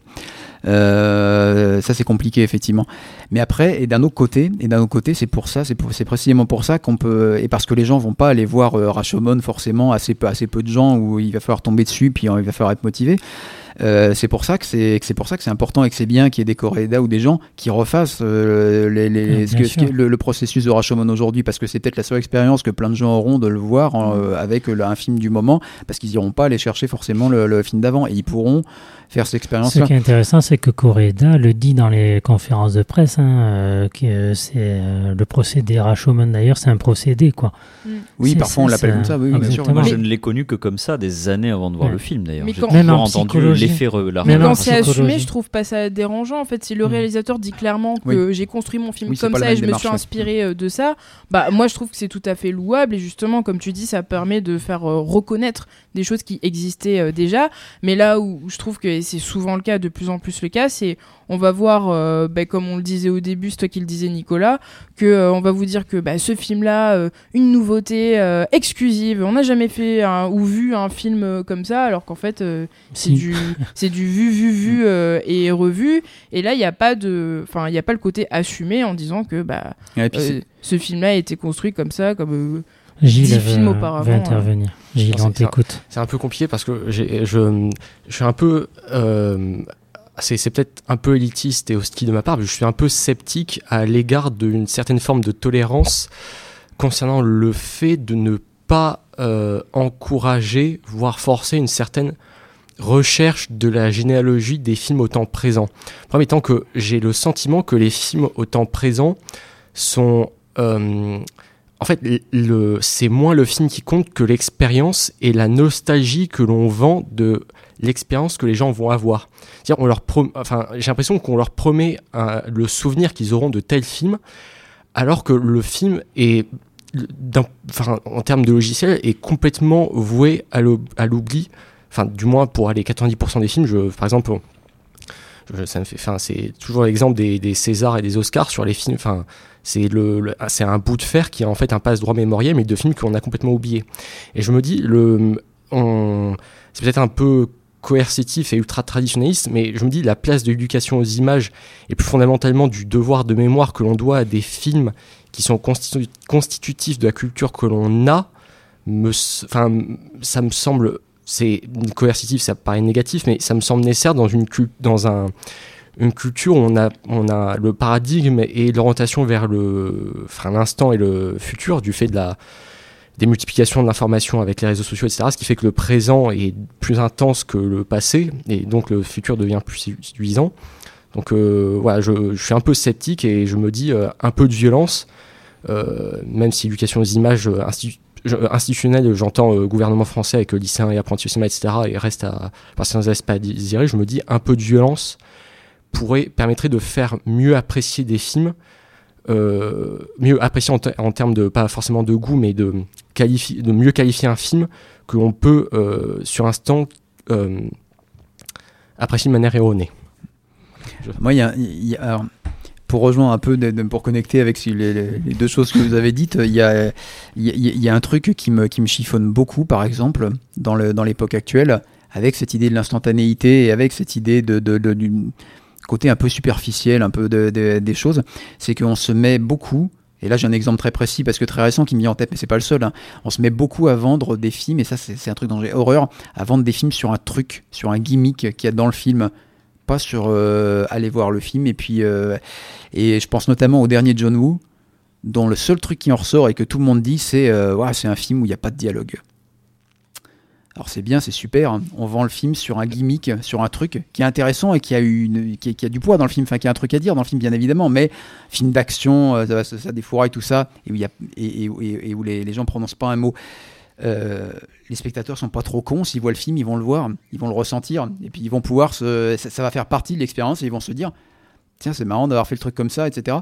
Euh, ça c'est compliqué effectivement. Mais après, et d'un autre côté, et d'un autre côté, c'est pour ça, c'est précisément pour ça qu'on peut, et parce que les gens vont pas aller voir euh, Rashomon forcément, assez peu, assez peu de gens où il va falloir tomber dessus, puis il va falloir être motivé. Euh, c'est pour ça que c'est que c'est pour ça que c'est important et que c'est bien qu'il y ait des Corédas ou des gens qui refassent euh, les, les- ce que- ce le, le processus de Rashomon aujourd'hui parce que c'est peut-être la seule expérience que plein de gens auront de le voir en, Mm. euh, avec euh, un film du moment parce qu'ils iront pas aller chercher forcément le, le film d'avant et ils pourront faire cette expérience Ce qui est intéressant, c'est que Coréda le dit dans les conférences de presse, hein, euh, que c'est euh, le procédé Rashomon d'ailleurs, c'est un procédé quoi. Oui, C'est- parfois on l'appelle comme ça, oui, oui, bien sûr. exactement. Moi, je ne l'ai connu que comme ça des années avant de voir Ouais. le film d'ailleurs. Mais J'ai toujours entendu psychologie. L'effet re- la Mais quand c'est assumé, je trouve pas ça dérangeant. En fait, si le Mm. réalisateur dit clairement que j'ai construit mon film Oui, comme ça et je me suis inspiré euh, de ça, bah moi je trouve que c'est tout à fait louable et justement, comme tu dis, ça permet de faire euh, reconnaître des choses qui existaient euh, déjà. Mais là où je trouve que c'est souvent le cas, de plus en plus le cas, c'est on va voir, euh, bah, comme on le disait au début, c'est toi qui le disais Nicolas, que euh, on va vous dire que bah, ce film-là, euh, une nouveauté euh, exclusive, on n'a jamais fait un- ou vu un film comme ça, alors qu'en fait euh, c'est du c'est du vu vu vu euh, et revu. Et là il n'y a pas de, enfin il a pas le côté assumé en disant que bah Ouais, euh, ce film-là a été construit comme ça, comme euh, Gilles 10 veut, films auparavant. veut intervenir. Gilles, on c'est- t'écoute. C'est un peu compliqué parce que je, je suis un peu. euh, c'est peut-être un peu élitiste et hostile de ma part, mais je suis un peu sceptique à l'égard d'une certaine forme de tolérance concernant le fait de ne pas euh, encourager, voire forcer une certaine recherche de la généalogie des films au temps présent. Premier étant que j'ai le sentiment que les films au temps présent sont... euh, en fait, c'est moins le film qui compte que l'expérience et la nostalgie que l'on vend de l'expérience que les gens vont avoir. C'est-à-dire, on leur prom- enfin, j'ai l'impression qu'on leur promet le souvenir qu'ils auront de tel film, alors que le film est, en termes de logiciel, est complètement voué à l'oub- à l'oubli. Enfin, du moins pour les 90% des films. Je, par exemple, ça me fait, enfin, c'est toujours l'exemple des, des Césars et des Oscars sur les films. Enfin, c'est le, c'est un bout de fer qui est en fait un passe-droit mémoriel, mais de films qu'on a complètement oubliés. Et je me dis, le, c'est peut-être un peu coercitif et ultra traditionnaliste, mais je me dis la place de l'éducation aux images et plus fondamentalement du devoir de mémoire que l'on doit à des films qui sont constitu- constitutifs de la culture que l'on a, me, ça me semble, c'est coercitif, ça paraît négatif, mais ça me semble nécessaire dans une dans un une culture où on a, on a le paradigme et l'orientation vers l'instant et le futur du fait de la, des multiplications de l'information avec les réseaux sociaux, etc. Ce qui fait que le présent est plus intense que le passé et donc le futur devient plus séduisant. Donc euh, voilà, je, suis un peu sceptique et je me dis euh, un peu de violence, euh, même si l'éducation aux images euh, institu- institutionnelle, j'entends euh, gouvernement français avec lycéens et apprentis au cinéma, etc. et reste à par certains aspects à désirer, je me dis un peu de violence pourrait permettrait de faire mieux apprécier des films, euh, mieux apprécier en, te- en termes de pas forcément de goût, mais de qualifier, de mieux qualifier un film que l'on peut euh, sur instant euh, apprécier de manière erronée. Moi, il y a, alors, pour rejoindre un peu, pour connecter avec les, deux choses que vous avez dites, il y a, y y a un truc qui me, qui me chiffonne beaucoup, par exemple, dans le- dans l'époque actuelle, avec cette idée de l'instantanéité et avec cette idée de, de, côté un peu superficiel, un peu de- de- des choses, c'est qu'on se met beaucoup. Et là, j'ai un exemple très précis parce que très récent qui me vient en tête, mais c'est pas le seul. hein. On se met beaucoup à vendre des films, et ça, c'est un truc dont j'ai horreur, à vendre des films sur un truc, sur un gimmick qu'il y a dans le film pas sur euh, aller voir le film et puis euh, et je pense notamment au dernier John Woo dont le seul truc qui en ressort et que tout le monde dit c'est euh, c'est un film où il n'y a pas de dialogue Alors c'est bien, c'est super. hein. On vend le film sur un gimmick, sur un truc qui est intéressant et qui a, une, qui, a du poids dans le film, enfin qui a un truc à dire dans le film bien évidemment, mais film d'action, euh, ça, ça, défouraille tout ça, et où, y et, où les, les gens prononcent pas un mot. Euh, les spectateurs sont pas trop cons, s'ils voient le film, ils vont le voir, ils vont le ressentir, et puis ils vont pouvoir se, ça, va faire partie de l'expérience et ils vont se dire, tiens c'est marrant d'avoir fait le truc comme ça, etc.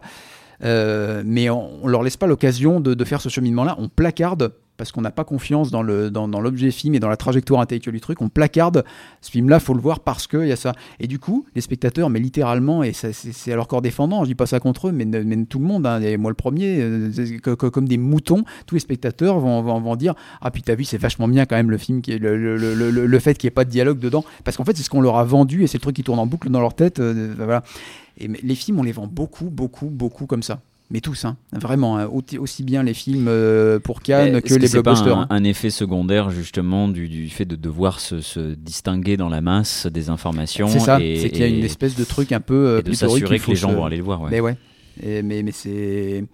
Euh, mais on, on leur laisse pas l'occasion de faire ce cheminement-là. On placarde parce qu'on n'a pas confiance dans l'objet film et dans la trajectoire intellectuelle du truc. On placarde ce film-là, faut le voir parce que il y a ça. Et du coup, les spectateurs, mais littéralement, et c'est à leur corps défendant. Je dis pas ça contre eux, mais, mais tout le monde, hein, et moi le premier, euh, comme des moutons, tous les spectateurs vont, dire ah puis t'as vu, c'est vachement bien quand même le film le, fait qu'il n'y ait pas de dialogue dedans, parce qu'en fait c'est ce qu'on leur a vendu et c'est le truc qui tourne en boucle dans leur tête. euh, voilà. Et les films, on les vend beaucoup, beaucoup, beaucoup comme ça. Mais tous, hein, vraiment, hein, au- aussi bien les films euh, pour Cannes que les c'est pas blockbusters. un, hein. un effet secondaire justement du, du fait de devoir se, se distinguer dans la masse des informations. C'est ça, c'est qu'il y a une espèce de truc un peu euh, et de s'assurer que les gens se- vont aller le voir. ouais. Mais ouais, Et- mais, mais c'est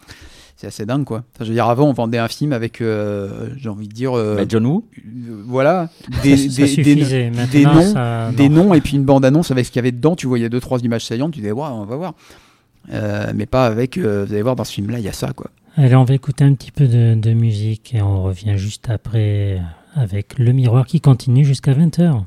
c'est assez dingue quoi. Enfin, je veux dire, avant on vendait un film avec, euh, j'ai envie de dire, euh, Bah, John Woo euh, voilà, des, Ça- ça des, noms, ça- des noms et puis une bande annonce avec ce qu'il y avait dedans. Tu voyais deux trois images saillantes, tu disais ouais, on va voir. Euh, mais pas avec, euh, vous allez voir dans ce film-là, il y a ça quoi. Allez, on va écouter un petit peu de, de musique et on revient juste après avec Le Miroir qui continue jusqu'à 20h.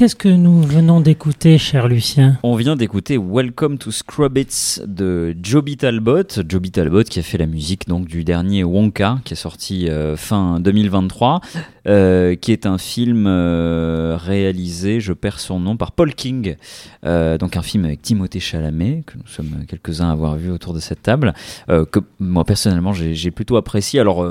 Qu'est-ce que nous venons d'écouter, cher Lucien? On vient d'écouter Welcome to Scrubbits de Joby Talbot. Joby Talbot qui a fait la musique donc du dernier Wonka qui est sorti euh, fin 2023. Euh, qui est un film euh, réalisé, je perds son nom, par Paul King. Euh, donc un film avec Timothée Chalamet, que nous sommes quelques-uns à avoir vu autour de cette table, que moi personnellement j'ai plutôt apprécié. Alors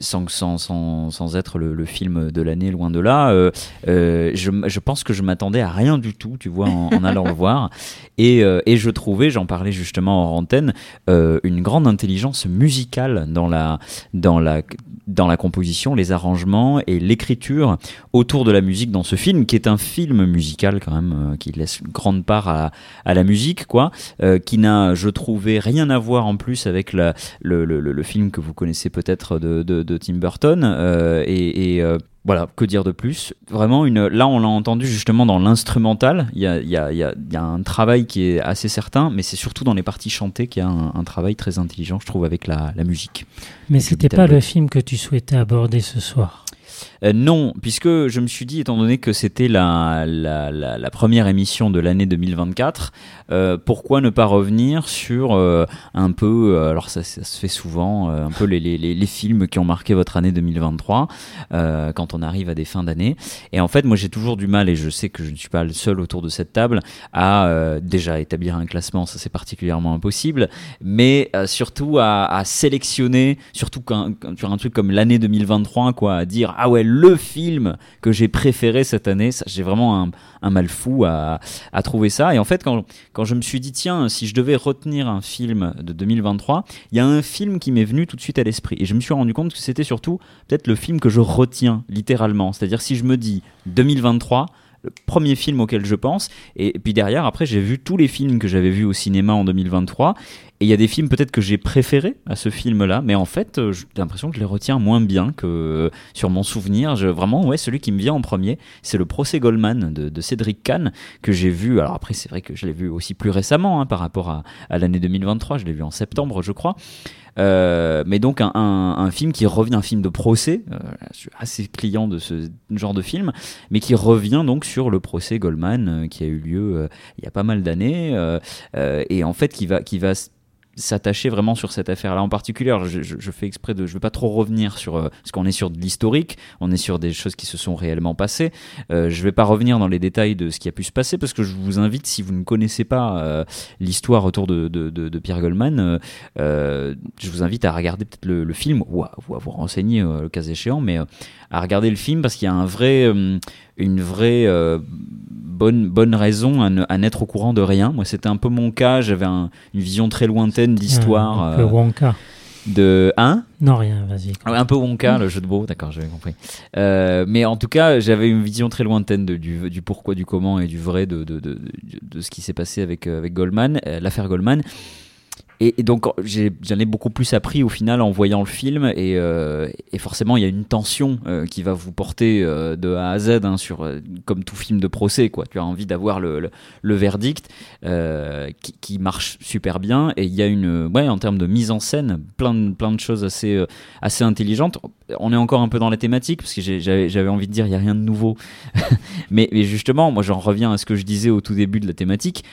sans, sans, sans, sans être le, film de l'année, loin de là, je, je pense que je m'attendais à rien du tout, tu vois, en, en allant le voir. Et, et je trouvais, j'en parlais justement en antenne, une grande intelligence musicale dans la, dans la, dans la composition, les arrangements et l'écriture autour de la musique dans ce film, qui est un film musical quand même, euh, qui laisse une grande part à, à la musique, quoi, euh, qui n'a, je trouvais, rien à voir en plus avec la, le, le, le- le film que vous connaissez peut-être de, de, de Tim Burton. euh, et et, voilà, que dire de plus? Vraiment, une, là, on l'a entendu justement dans l'instrumental. Il y a, il y, a, il y, a, il y a un travail qui est assez certain, mais c'est surtout dans les parties chantées qu'il y a un, un travail très intelligent, je trouve, avec la, la musique. Mais c'était pas le film que tu souhaitais aborder ce soir? Euh, non, puisque je me suis dit, étant donné que c'était la, première émission de l'année 2024, euh, pourquoi ne pas revenir sur euh, un peu, alors ça, se fait souvent, un peu les, films qui ont marqué votre année 2023, euh, quand on arrive à des fins d'année. Et en fait, moi j'ai toujours du mal, et je sais que je ne suis pas le seul autour de cette table, à déjà établir un classement, ça c'est particulièrement impossible, mais surtout à, à sélectionner, surtout quand, quand sur un truc comme l'année 2023, quoi, à dire ah ouais le film que j'ai préféré cette année, j'ai vraiment un, un mal fou à, à trouver ça. Et en fait, quand, quand je me suis dit tiens, si je devais retenir un film de 2023, il y a un film qui m'est venu tout de suite à l'esprit, et je me suis rendu compte que c'était surtout peut-être le film que je retiens littéralement. C'est-à-dire si je me dis 2023 le premier film auquel je pense. Et puis derrière, après, j'ai vu tous les films que j'avais vus au cinéma en 2023. Et il y a des films peut-être que j'ai préférés à ce film-là, mais en fait, euh, j'ai l'impression que je les retiens moins bien que euh, sur mon souvenir. Je, vraiment, ouais, celui qui me vient en premier, c'est le procès Goldman de, de Cédric Kahn que j'ai vu. Alors après, c'est vrai que je l'ai vu aussi plus récemment hein, par rapport à, à l'année 2023. Je l'ai vu en septembre, je crois. Euh, mais donc un, un, un, film qui revient, un film de procès, euh, je suis assez client de ce genre de film, mais qui revient donc sur le procès Goldman qui a eu lieu il y a pas mal d'années et en fait qui va qui va s'attacher vraiment sur cette affaire-là en particulier. Je, fais exprès de, je veux pas trop revenir sur, euh, parce qu'on est sur de l'historique, on est sur des choses qui se sont réellement passées. Euh, je vais pas revenir dans les détails de ce qui a pu se passer parce que je vous invite, si vous ne connaissez pas euh, l'histoire autour de, de, Pierre Goldman, euh, je vous invite à regarder peut-être le, film ou à, ou à vous renseigner euh, le cas échéant, mais à regarder le film parce qu'il y a un vrai, euh, une vraie euh, bonne, bonne raison à, n'être au courant de rien. Moi, c'était un peu mon cas. J'avais un, une vision très lointaine d'histoire. Un peu Wonka. De hein? Non, rien, vas-y. Un peu Wonka, le jeu de mots, d'accord, j'avais compris. Euh, mais en tout cas, j'avais une vision très lointaine de, du, du, pourquoi, du comment et du vrai de, de, de, de ce qui s'est passé avec, avec Goldman, euh, l'affaire Goldman. Et, donc j'en ai, beaucoup plus appris au final en voyant le film et, euh, forcément il y a une tension euh, qui va vous porter euh, de A à Z hein, sur comme tout film de procès quoi. Tu as envie d'avoir le, verdict qui, marche super bien et il y a une ouais en termes de mise en scène plein de, plein de choses assez assez intelligentes. On est encore un peu dans la thématique parce que j'avais envie de dire il y a rien de nouveau, mais justement moi j'en reviens à ce que je disais au tout début de la thématique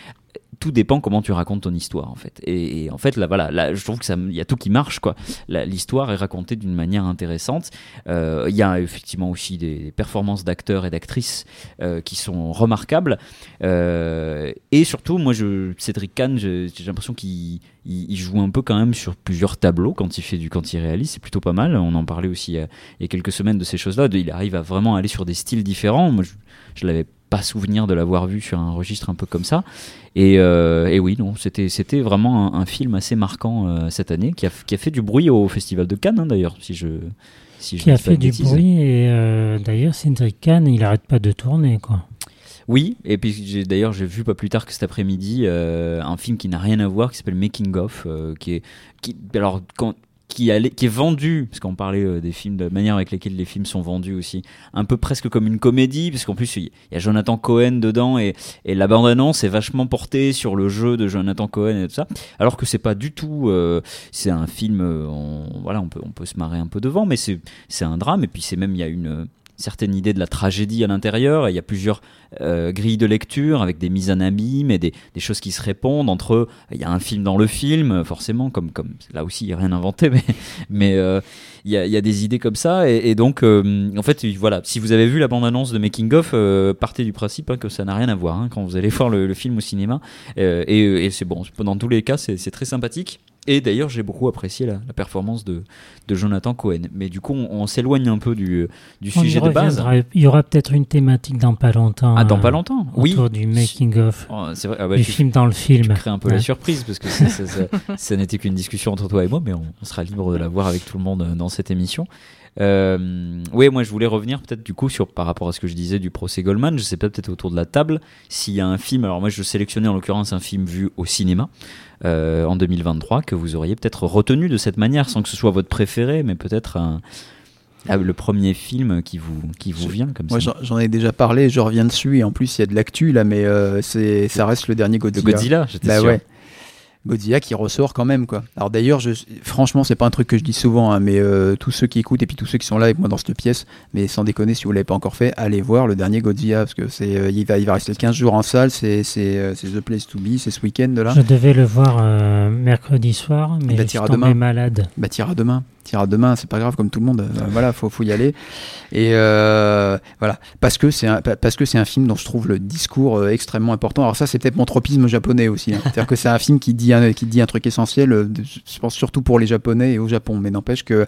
tout dépend comment tu racontes ton histoire en fait. Et, en fait là voilà, là, je trouve que ça, y a tout qui marche quoi. L'histoire est racontée d'une manière intéressante. Euh, il y a effectivement aussi des performances d'acteurs et d'actrices euh, qui sont remarquables. Euh, et surtout, moi, je, Cédric Kahn, j'ai l'impression qu'il il, il, joue un peu quand même sur plusieurs tableaux quand il fait du quand il réalise. C'est plutôt pas mal. On en parlait aussi il y a, il y a quelques semaines de ces choses-là. Il arrive à vraiment aller sur des styles différents. Moi, je, je l'avais pas souvenir de l'avoir vu sur un registre un peu comme ça. Et, euh, et oui, non, c'était c'était vraiment un, un, film assez marquant euh, cette année qui a, qui a fait du bruit au Festival de Cannes hein, d'ailleurs, si je si je qui a fait du bruit et euh, d'ailleurs Cédric Cannes, il arrête pas de tourner quoi. Oui, et puis d'ailleurs j'ai vu pas plus tard que cet après-midi euh, un film qui n'a rien à voir qui s'appelle Making of, qui est qui alors quand qui, est vendu, parce qu'on parlait euh, des films, de la manière avec laquelle les films sont vendus aussi, un peu presque comme une comédie, parce qu'en plus il y a Jonathan Cohen dedans et, et la est vachement portée sur le jeu de Jonathan Cohen et tout ça, alors que c'est pas du tout, euh, c'est un film, on, voilà, on peut, on peut se marrer un peu devant, mais c'est un drame, et puis c'est même, il y a une certaine idée de la tragédie à l'intérieur. Il y a plusieurs euh, grilles de lecture avec des mises en abîme et des, choses qui se répondent entre eux. Il y a un film dans le film, forcément, comme, comme là aussi, il n'y a rien inventé, mais, mais euh, il, y a, des idées comme ça. Et, donc, euh, en fait, voilà, si vous avez vu la bande-annonce de Making of, partez du principe hein, que ça n'a rien à voir hein, quand vous allez voir le, film au cinéma. Et c'est bon, dans tous les cas, c'est très sympathique. Et d'ailleurs, j'ai beaucoup apprécié la, la, performance de, de Jonathan Cohen. Mais du coup, on, on s'éloigne un peu du, sujet de base. Il y aura peut-être une thématique dans pas longtemps. Ah, dans pas longtemps euh, Oui. Autour du making-of. Oh, c'est vrai. Ah bah, du tu, film dans le film. Tu crées un peu ouais. la surprise parce que ça, ça, ça, ça n'était qu'une discussion entre toi et moi, mais on, on, sera libre de la voir avec tout le monde dans cette émission. Euh, oui, moi je voulais revenir peut-être du coup sur par rapport à ce que je disais du procès Goldman. Je sais pas peut-être autour de la table s'il y a un film. Alors moi je sélectionnais en l'occurrence un film vu au cinéma euh, en 2023 que vous auriez peut-être retenu de cette manière, sans que ce soit votre préféré, mais peut-être un ah, le premier film qui vous qui vous vient comme Moi, ça. j'en ai déjà parlé, je reviens dessus et en plus il y a de l'actu là, mais euh, c'est ça reste le dernier Godzilla. Le Godzilla, j'étais bah, sûr. Ouais. Godzilla qui ressort quand même quoi. Alors d'ailleurs, je, franchement, c'est pas un truc que je dis souvent, hein, mais euh, tous ceux qui écoutent et puis tous ceux qui sont là avec moi dans cette pièce, mais sans déconner, si vous l'avez pas encore fait, allez voir le dernier Godzilla parce que c'est, euh, il va, il va rester 15 jours en salle, c'est, c'est, euh, c'est The Place to Be, c'est ce week-end là. Je devais le voir euh, mercredi soir, mais bah, je suis tombé demain. malade. Bah tira demain tira demain, c'est pas grave comme tout le monde. Euh, voilà, faut faut y aller. Et euh, voilà, parce que c'est un parce que c'est un film dont je trouve le discours euh, extrêmement important. Alors ça, c'est peut-être mon tropisme japonais aussi. Hein. C'est-à-dire que c'est un film qui dit un, qui dit un truc essentiel. Je pense surtout pour les Japonais et au Japon, mais n'empêche que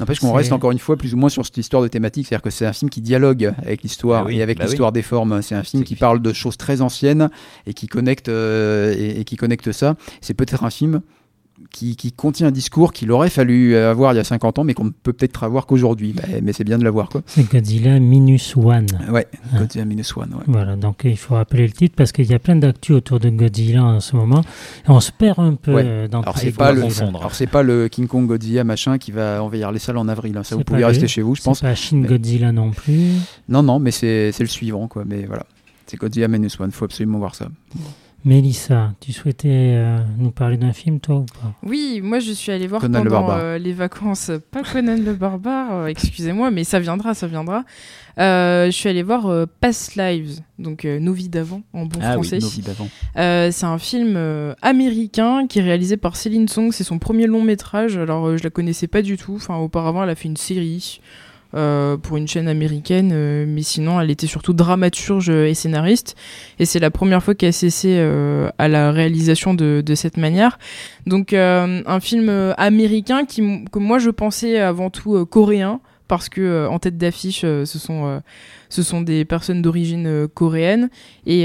N'empêche qu'on reste encore une fois plus ou moins sur cette histoire de thématique, c'est-à-dire que c'est un film qui dialogue avec l'histoire bah oui, et avec bah l'histoire oui. des formes. C'est un film qui parle de choses très anciennes et qui connecte euh, et, et, qui connecte ça. C'est peut-être un film qui, qui, contient un discours qu'il aurait fallu avoir il y a 50 ans, mais qu'on ne peut peut-être avoir qu'aujourd'hui. Bah, mais c'est bien de l'avoir. C'est Godzilla Minus One. Ouais, hein. Godzilla Minus One. Ouais. Voilà, donc il faut rappeler le titre parce qu'il y a plein d'actu autour de Godzilla en ce moment. Et on se perd un peu ouais. dans alors, c'est pas le, alors c'est pas le King Kong Godzilla machin qui va envahir les salles en avril. Hein. Ça, vous pouvez rester chez vous, je pense. C'est pas Shin mais... Godzilla non plus. Non, non, mais c'est le suivant, quoi. Mais voilà. C'est Godzilla Minus One, faut absolument voir ça. Mélissa, tu souhaitais euh, nous parler d'un film, toi ou pas? Oui, moi je suis allée voir Conan pendant euh, les vacances, pas Conan le barbare, euh, excusez-moi, mais ça viendra, ça viendra. Euh, je suis allée voir Past Lives, donc Nos vies d'avant en bon ah français. Oui, Nos vies d'avant. c'est un film américain qui est réalisé par Céline Song, c'est son premier long métrage. Alors je la connaissais pas du tout, enfin auparavant elle a fait une série. Euh, pour une chaîne américaine, euh, mais sinon elle était surtout dramaturge et scénariste, et c'est la première fois qu'elle s'essaie euh, à la réalisation de, de cette manière. Donc euh, un film américain qui, que moi je pensais avant tout coréen, parce que en tête d'affiche ce sont ce sont des personnes d'origine coréenne et,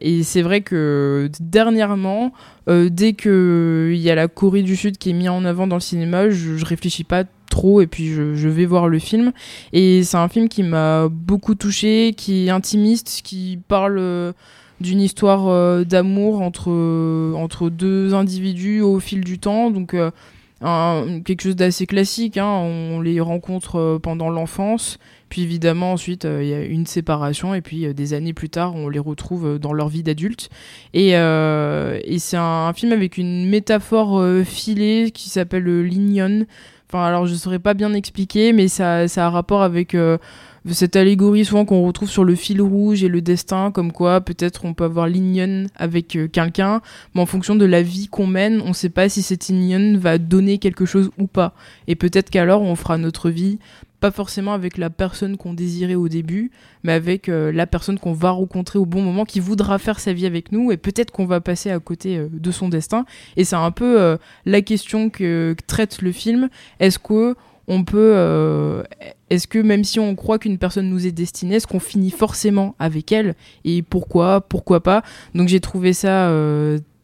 et c'est vrai que dernièrement dès que il y a la Corée du Sud qui est mis en avant dans le cinéma, je, je réfléchis pas et puis je, vais voir le film. Et c'est un film qui m'a beaucoup touché, qui est intimiste, qui parle euh, d'une histoire euh, d'amour entre entre deux individus au fil du temps. Donc euh, quelque chose d'assez classique hein, on les rencontre pendant l'enfance. Puis évidemment ensuite il euh, y a une séparation et puis euh, des années plus tard on les retrouve dans leur vie d'adulte. Et, euh, et c'est un, un, film avec une métaphore filée qui s'appelle l'ignon enfin alors je saurais pas bien expliquer mais ça, ça a rapport avec cette allégorie souvent qu'on retrouve sur le fil rouge et le destin, comme quoi peut-être on peut avoir l'ignon avec euh, quelqu'un, mais en fonction de la vie qu'on mène, on sait pas si cette ignon va donner quelque chose ou pas. Et peut-être qu'alors on fera notre vie pas forcément avec la personne qu'on désirait au début, mais avec euh, la personne qu'on va rencontrer au bon moment, qui voudra faire sa vie avec nous, et peut-être qu'on va passer à côté euh, de son destin. Et c'est un peu euh, la question que, que, traite le film. Est-ce que on peut est-ce que même si on croit qu'une personne nous est destinée est-ce qu'on finit forcément avec elle? Et pourquoi? Pourquoi pas? Donc j'ai trouvé ça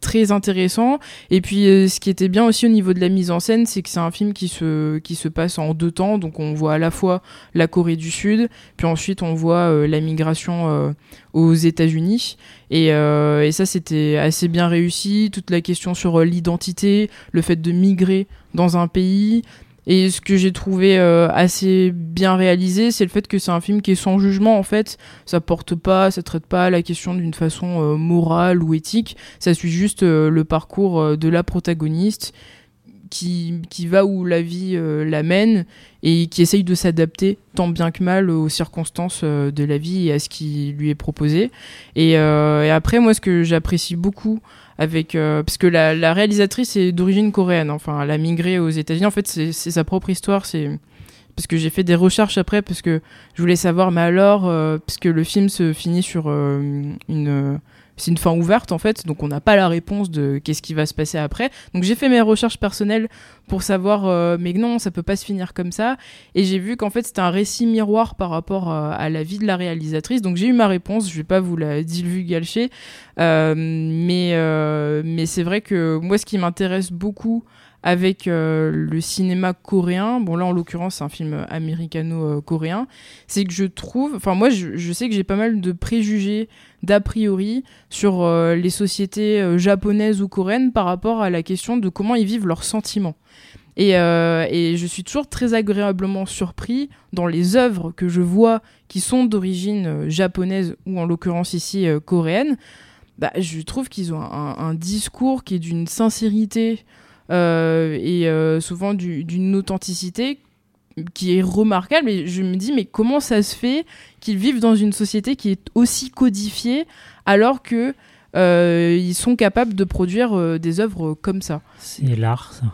très intéressant. Et puis euh, ce qui était bien aussi au niveau de la mise en scène c'est que c'est un film qui se qui se passe en deux temps. Donc on voit à la fois la Corée du Sud puis ensuite on voit euh, la migration euh, aux États-Unis. Et, et, ça c'était assez bien réussi. Toute la question sur l'identité le fait de migrer dans un pays et ce que j'ai trouvé euh, assez bien réalisé, c'est le fait que c'est un film qui est sans jugement en fait. Ça porte pas, ça traite pas la question d'une façon euh, morale ou éthique. Ça suit juste euh, le parcours de la protagoniste qui, qui va où la vie l'amène et qui essaye de s'adapter tant bien que mal aux circonstances de la vie et à ce qui lui est proposé. Et après, moi, ce que j'apprécie beaucoup avec euh, parce que la, réalisatrice est d'origine coréenne enfin elle a migré aux États-Unis. En fait c'est sa propre histoire c'est parce que j'ai fait des recherches après parce que je voulais savoir mais alors euh, parce que le film se finit sur euh, une c'est une fin ouverte en fait donc on n'a pas la réponse de qu'est-ce qui va se passer après. Donc j'ai fait mes recherches personnelles pour savoir euh, mais non ça peut pas se finir comme ça. Et j'ai vu qu'en fait c'était un récit miroir par rapport euh, à la vie de la réalisatrice. Donc j'ai eu ma réponse je vais pas vous la divulgacher euh, mais mais c'est vrai que moi ce qui m'intéresse beaucoup avec euh, le cinéma coréen, bon là en l'occurrence c'est un film américano-coréen, c'est que je trouve, enfin moi je, sais que j'ai pas mal de préjugés, d'a priori sur euh, les sociétés euh, japonaises ou coréennes par rapport à la question de comment ils vivent leurs sentiments. Et, je suis toujours très agréablement surpris dans les œuvres que je vois qui sont d'origine japonaise ou en l'occurrence ici coréenne. Bah, je trouve qu'ils ont un, discours qui est d'une sincérité et euh, souvent du- d'une authenticité qui est remarquable et je me dis mais comment ça se fait qu'ils vivent dans une société qui est aussi codifiée alors que euh, ils sont capables de produire euh, des œuvres comme ça? C'est l'art, ça.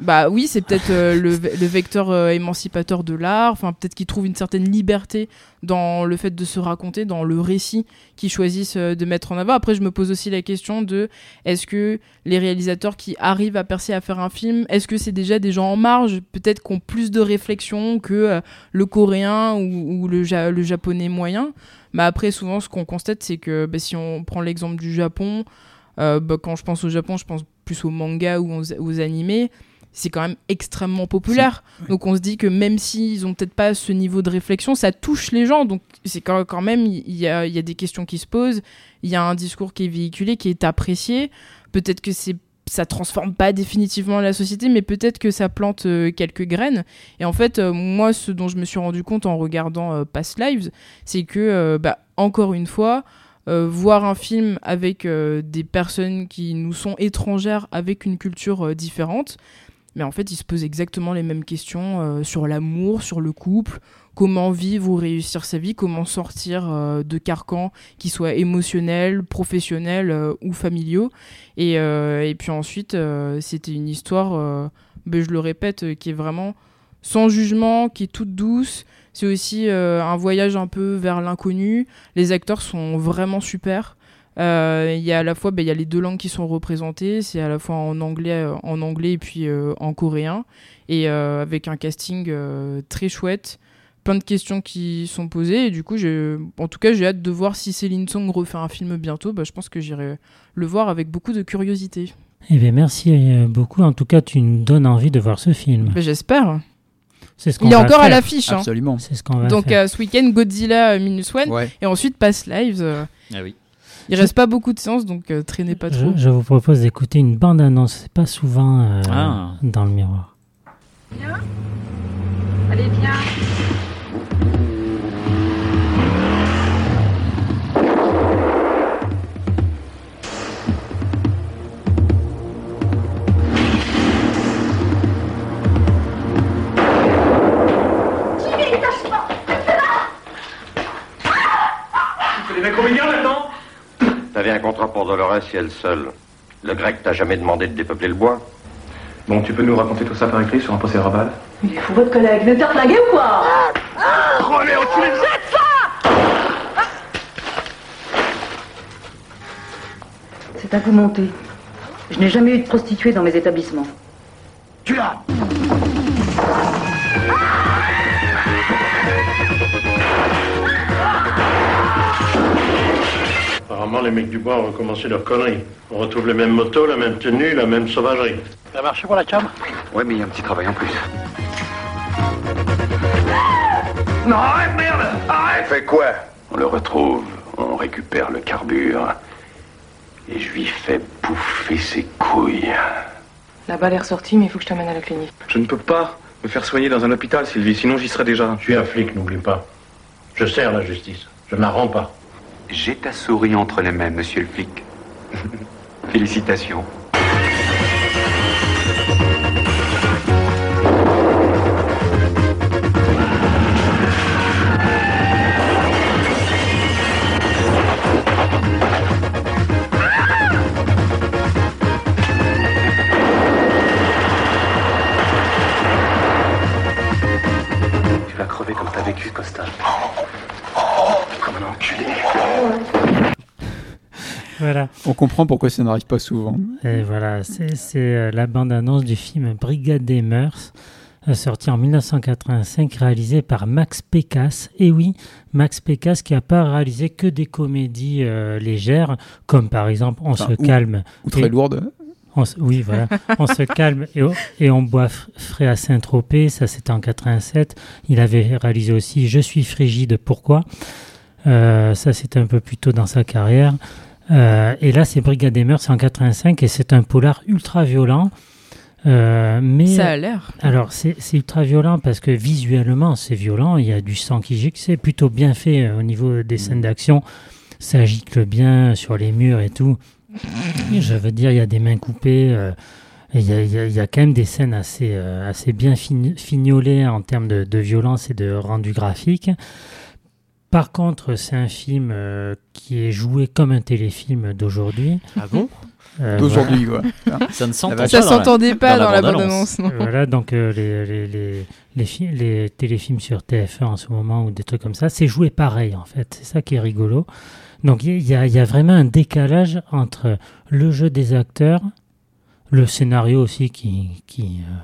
Bah oui, c'est peut-être euh, le, ve- le vecteur euh, émancipateur de l'art. Enfin, peut-être qu'ils trouvent une certaine liberté dans le fait de se raconter, dans le récit qu'ils choisissent euh, de mettre en avant. Après, je me pose aussi la question de est-ce que les réalisateurs qui arrivent à percer à faire un film, est-ce que c'est déjà des gens en marge, peut-être qui ont plus de réflexion que le coréen ou, le, ja- le japonais moyen. Mais après, souvent, ce qu'on constate, c'est que bah, si on prend l'exemple du Japon, bah, quand je pense au Japon, je pense plus aux mangas ou aux, aux animés c'est quand même extrêmement populaire. Donc on se dit que même s'ils ont peut-être pas ce niveau de réflexion, ça touche les gens. Donc c'est quand quand même, il y a, il y a des questions qui se posent, il y a un discours qui est véhiculé, qui est apprécié. Peut-être que c'est ça transforme pas définitivement la société, mais peut-être que ça plante euh, quelques graines. Et en fait, euh, moi, ce dont je me suis rendu compte en regardant euh, Past Lives, c'est que, euh, bah, encore une fois, euh, voir un film avec euh, des personnes qui nous sont étrangères, avec une culture euh, différente, mais en fait, il se pose exactement les mêmes questions euh, sur l'amour, sur le couple, comment vivre ou réussir sa vie, comment sortir euh, de carcans qui soient émotionnels, professionnels euh, ou familiaux? Et, puis ensuite, c'était une histoire, ben, je le répète, qui est vraiment sans jugement, qui est toute douce. C'est aussi un voyage un peu vers l'inconnu. Les acteurs sont vraiment super. Euh, Il y a à la fois, ben, il y a les deux langues qui sont représentées. C'est à la fois en anglais, euh, en anglais et puis euh, en coréen, et euh, avec un casting euh, très chouette. Plein de questions qui sont posées. Et du coup, j'ai- en tout cas, j'ai hâte de voir si Céline Song refait un film bientôt. Bah, je pense que j'irai le voir avec beaucoup de curiosité. Eh bien, merci beaucoup. En tout cas, tu nous donnes envie de voir ce film. Bah, J'espère. C'est ce qu'on Il est encore à faire. l'affiche. hein. Absolument. C'est ce qu'on va Donc faire. euh, ce week-end, Godzilla euh, Minus One, Ouais. et ensuite Pass Lives. euh, Ah oui. Il reste pas beaucoup de séances, donc euh, traînez pas trop. Je, je vous propose d'écouter une bande-annonce. C'est pas souvent euh, Ah. dans le miroir. Allez, viens. les mecs comédiens maintenant T'avais un contrat pour Dolores et elle seule. Le grec t'a jamais demandé de dépeupler le bois. Bon, tu peux nous raconter tout ça par écrit sur un procès verbal? Il est fou votre collègue, vous êtes flingué ou quoi? Relais au-dessus des- C'est un coup monté. Je n'ai jamais eu de prostituée dans mes établissements. Tu l'as Apparemment, les mecs du bois ont recommencé leur connerie. On retrouve les mêmes motos, la même tenue, la même sauvagerie. Ça a marché pour la cam Ouais, mais il y a un petit travail en plus. Non, arrête, merde Arrête Fais quoi? On le retrouve, on récupère le carbure. Et je lui fais bouffer ses couilles. La balle est ressortie, mais il faut que je t'amène à la clinique. Je ne peux pas me faire soigner dans un hôpital, Sylvie, sinon j'y serais déjà. Je suis un flic, n'oublie pas. Je sers la justice. Je ne la rends pas. J'ai ta souris entre les mains, monsieur le flic. Félicitations. Tu vas crever comme t'as vécu, Costa. Voilà. On comprend pourquoi ça n'arrive pas souvent. Et voilà, c'est euh, la bande-annonce du film Brigade des mœurs, euh, sorti en 1985, réalisé par Max Pécasse. Et oui, Max Pécasse qui n'a pas réalisé que des comédies euh, légères, comme par exemple On Enfin, se ou- calme. ou très Et- lourdes. On se- oui, voilà. on se calme et, on- et on boit frais à Saint-Tropez. Ça, c'était en 87. Il avait réalisé aussi Je suis frigide, pourquoi? Euh, Ça, c'était un peu plus tôt dans sa carrière. Euh, et là, c'est Brigade des mœurs, c'est en 85 et c'est un polar ultra violent. Euh, mais Ça a l'air. Alors, c'est ultra violent parce que visuellement, c'est violent. Il y a du sang qui gicle. C'est plutôt bien fait euh, au niveau des scènes d'action. Ça gicle bien sur les murs et tout. Je veux dire, il y a des mains coupées. euh, et il y, a, il y a- il y a quand même des scènes assez, euh, assez bien fini- fignolées en termes de, de violence et de rendu graphique. Par contre, c'est un film euh, qui est joué comme un téléfilm d'aujourd'hui. Ah bon? Euh, D'aujourd'hui, voilà. quoi. Ça ne s'entend pas Ça dans la- s'entendait pas dans la la bande-annonce, non. Voilà, donc euh, les, les, les, les, fi- les téléfilms sur TF1 en ce moment ou des trucs comme ça, c'est joué pareil en fait. C'est ça qui est rigolo. Donc il y, a- il y a vraiment un décalage entre le jeu des acteurs, le scénario aussi qui, qui, euh,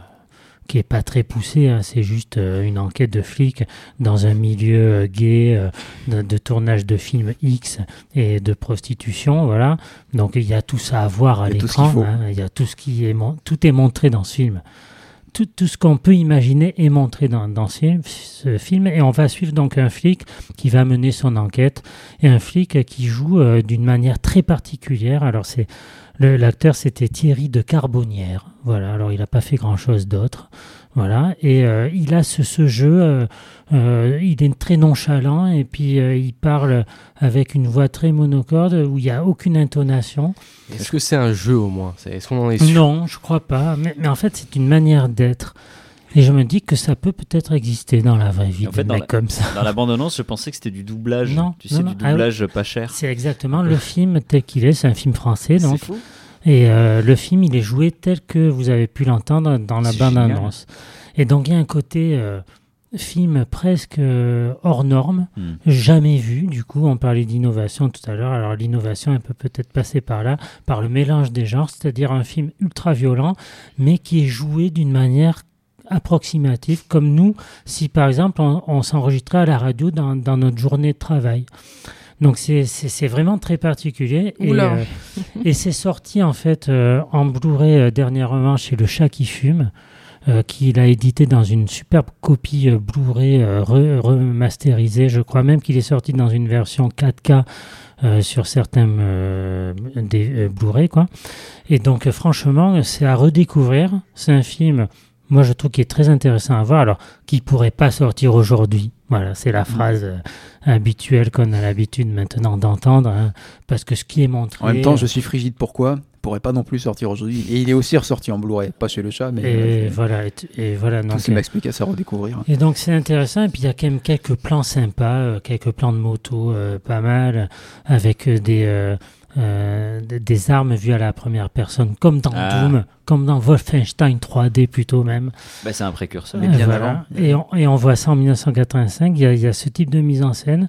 qui est pas très poussé, hein, c'est juste euh, une enquête de flic dans un milieu euh, gay euh, de, de tournage de films X et de prostitution, voilà. Donc il y a tout ça à voir à l'écran, hein, il y a tout ce qui est tout est montré dans ce film. Tout, tout ce qu'on peut imaginer est montré dans, dans ce, film, ce film et on va suivre donc un flic qui va mener son enquête et un flic qui joue euh, d'une manière très particulière. Alors c'est l'acteur c'était Thierry de Carbonnière. Voilà, alors il n'a pas fait grand chose d'autre. Voilà, et euh, il a ce, ce jeu, euh, euh, il est très nonchalant et puis euh, il parle avec une voix très monocorde où il n'y a aucune intonation. Est-ce que c'est un jeu au moins? Est-ce qu'on en est sûr? Non, je crois pas. Mais, mais en fait, c'est une manière d'être. Et je me dis que ça peut peut-être exister dans la vraie vie, En fait, dans la, comme ça. dans la bande-annonce, je pensais que c'était du doublage. Non, tu non, sais, non. du Ah oui. doublage pas cher. C'est exactement le film tel qu'il est. C'est un film français, donc. fou. Et euh, le film, il est joué tel que vous avez pu l'entendre dans la bande-annonce. Et donc, il y a un côté euh, film presque euh, hors norme, Hmm. jamais vu. Du coup, on parlait d'innovation tout à l'heure. Alors, l'innovation, elle peut peut-être passer par là, par le mélange des genres, c'est-à-dire un film ultra violent, mais qui est joué d'une manière approximative, comme nous, si par exemple on, on s'enregistrait à la radio dans, dans notre journée de travail. Donc c'est- vraiment très particulier. Et, euh, et c'est sorti en fait euh, en Blu-ray euh, dernièrement chez Le Chat qui fume, qu'il a édité dans une superbe copie Blu-ray re- remasterisée. Je crois même qu'il est sorti dans une version 4K euh, sur certains des Blu-ray quoi. Et donc franchement, c'est à redécouvrir. C'est un film, moi je trouve qui est très intéressant à voir. Alors qui pourrait pas sortir aujourd'hui. Voilà, c'est la phrase euh, habituelle qu'on a l'habitude maintenant d'entendre, hein, parce que ce qui est montré. En même temps, je suis frigide. Pourquoi? Pourrait pas non plus sortir aujourd'hui. Et il est aussi ressorti en Blu-ray, pas chez le chat, mais. Et euh, voilà, et, voilà. Tout donc, ce qui m'explique à ça redécouvrir. Et donc c'est intéressant, et puis il y a quand même quelques plans sympas, euh, quelques plans de moto euh, pas mal, avec euh, des, euh, euh, des- armes vues à la première personne, comme dans Ah. Doom, comme dans Wolfenstein 3D plutôt même. Bah, c'est un précurseur. Et voilà. Et on, et on voit ça en 1985, il y, a, il y a ce type de mise en scène.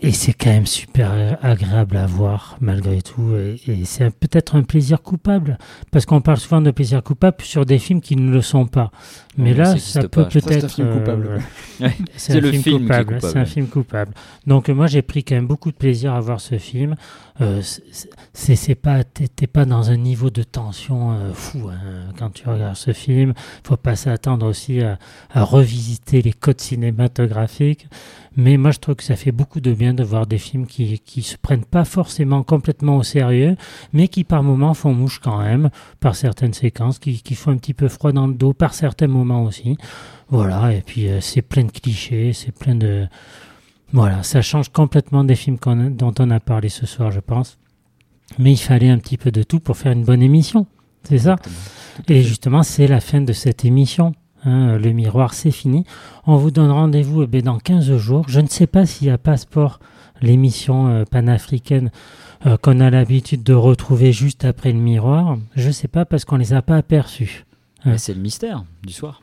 Et c'est quand même super agréable à voir, malgré tout. Et, et c'est peut-être un plaisir coupable. Parce qu'on parle souvent de plaisir coupable sur des films qui ne le sont pas. Mais Oui, là, ça peut peut-être. Ça, c'est un film coupable. voilà. Ouais, c'est un le film est coupable. coupable. C'est un film coupable. Donc, euh, moi, j'ai pris quand même beaucoup de plaisir à voir ce film. Euh, c'est- pas, t'es t'es pas dans un niveau de tension euh, fou hein, quand tu regardes ce film. Faut pas s'attendre aussi à, à revisiter les codes cinématographiques. Mais moi, je trouve que ça fait beaucoup de bien de voir des films qui, qui se prennent pas forcément complètement au sérieux, mais qui par moments font mouche quand même, par certaines séquences, qui, qui font un petit peu froid dans le dos, par certains moments aussi. Voilà, et puis euh, c'est plein de clichés, c'est plein de... Voilà, ça change complètement des films qu'on a- dont on a parlé ce soir, je pense. Mais il fallait un petit peu de tout pour faire une bonne émission, c'est ça? Et justement, c'est la fin de cette émission. Hein, le miroir, c'est fini. On vous donne rendez-vous eh bien, dans 15 jours. Je ne sais pas s'il y a Passeport, l'émission euh, panafricaine euh, qu'on a l'habitude de retrouver juste après le miroir. Je ne sais pas parce qu'on les a pas aperçus. hein. C'est le mystère du soir.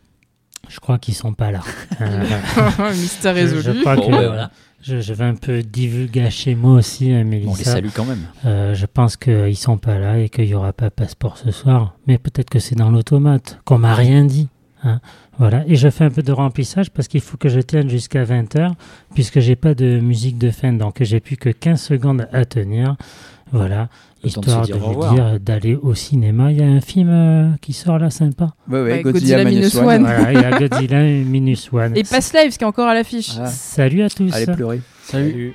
Je crois qu'ils sont pas là. Mystère résolu. Je, je crois Bon, que ben voilà. je, je vais un peu divulgacher moi aussi, hein, Mélissa. On les salue quand même. Euh, je pense qu'ils sont pas là et qu'il y aura pas passeport ce soir. Mais peut-être que c'est dans l'automate, qu'on m'a rien dit. Hein. Voilà. Et je fais un peu de remplissage parce qu'il faut que je tienne jusqu'à 20h puisque j'ai pas de musique de fin. Donc j'ai plus que 15 secondes à tenir. Voilà. Le temps de Histoire de, vous dire d'aller au cinéma. Il y a un film euh, qui sort là sympa. Ouais, Ouais, Godzilla, Godzilla Minus One. One. Voilà, il y a Godzilla Minus One. Et Pass Live, qui est encore à l'affiche. Ah. Salut à tous. Allez pleurer. Salut. Salut.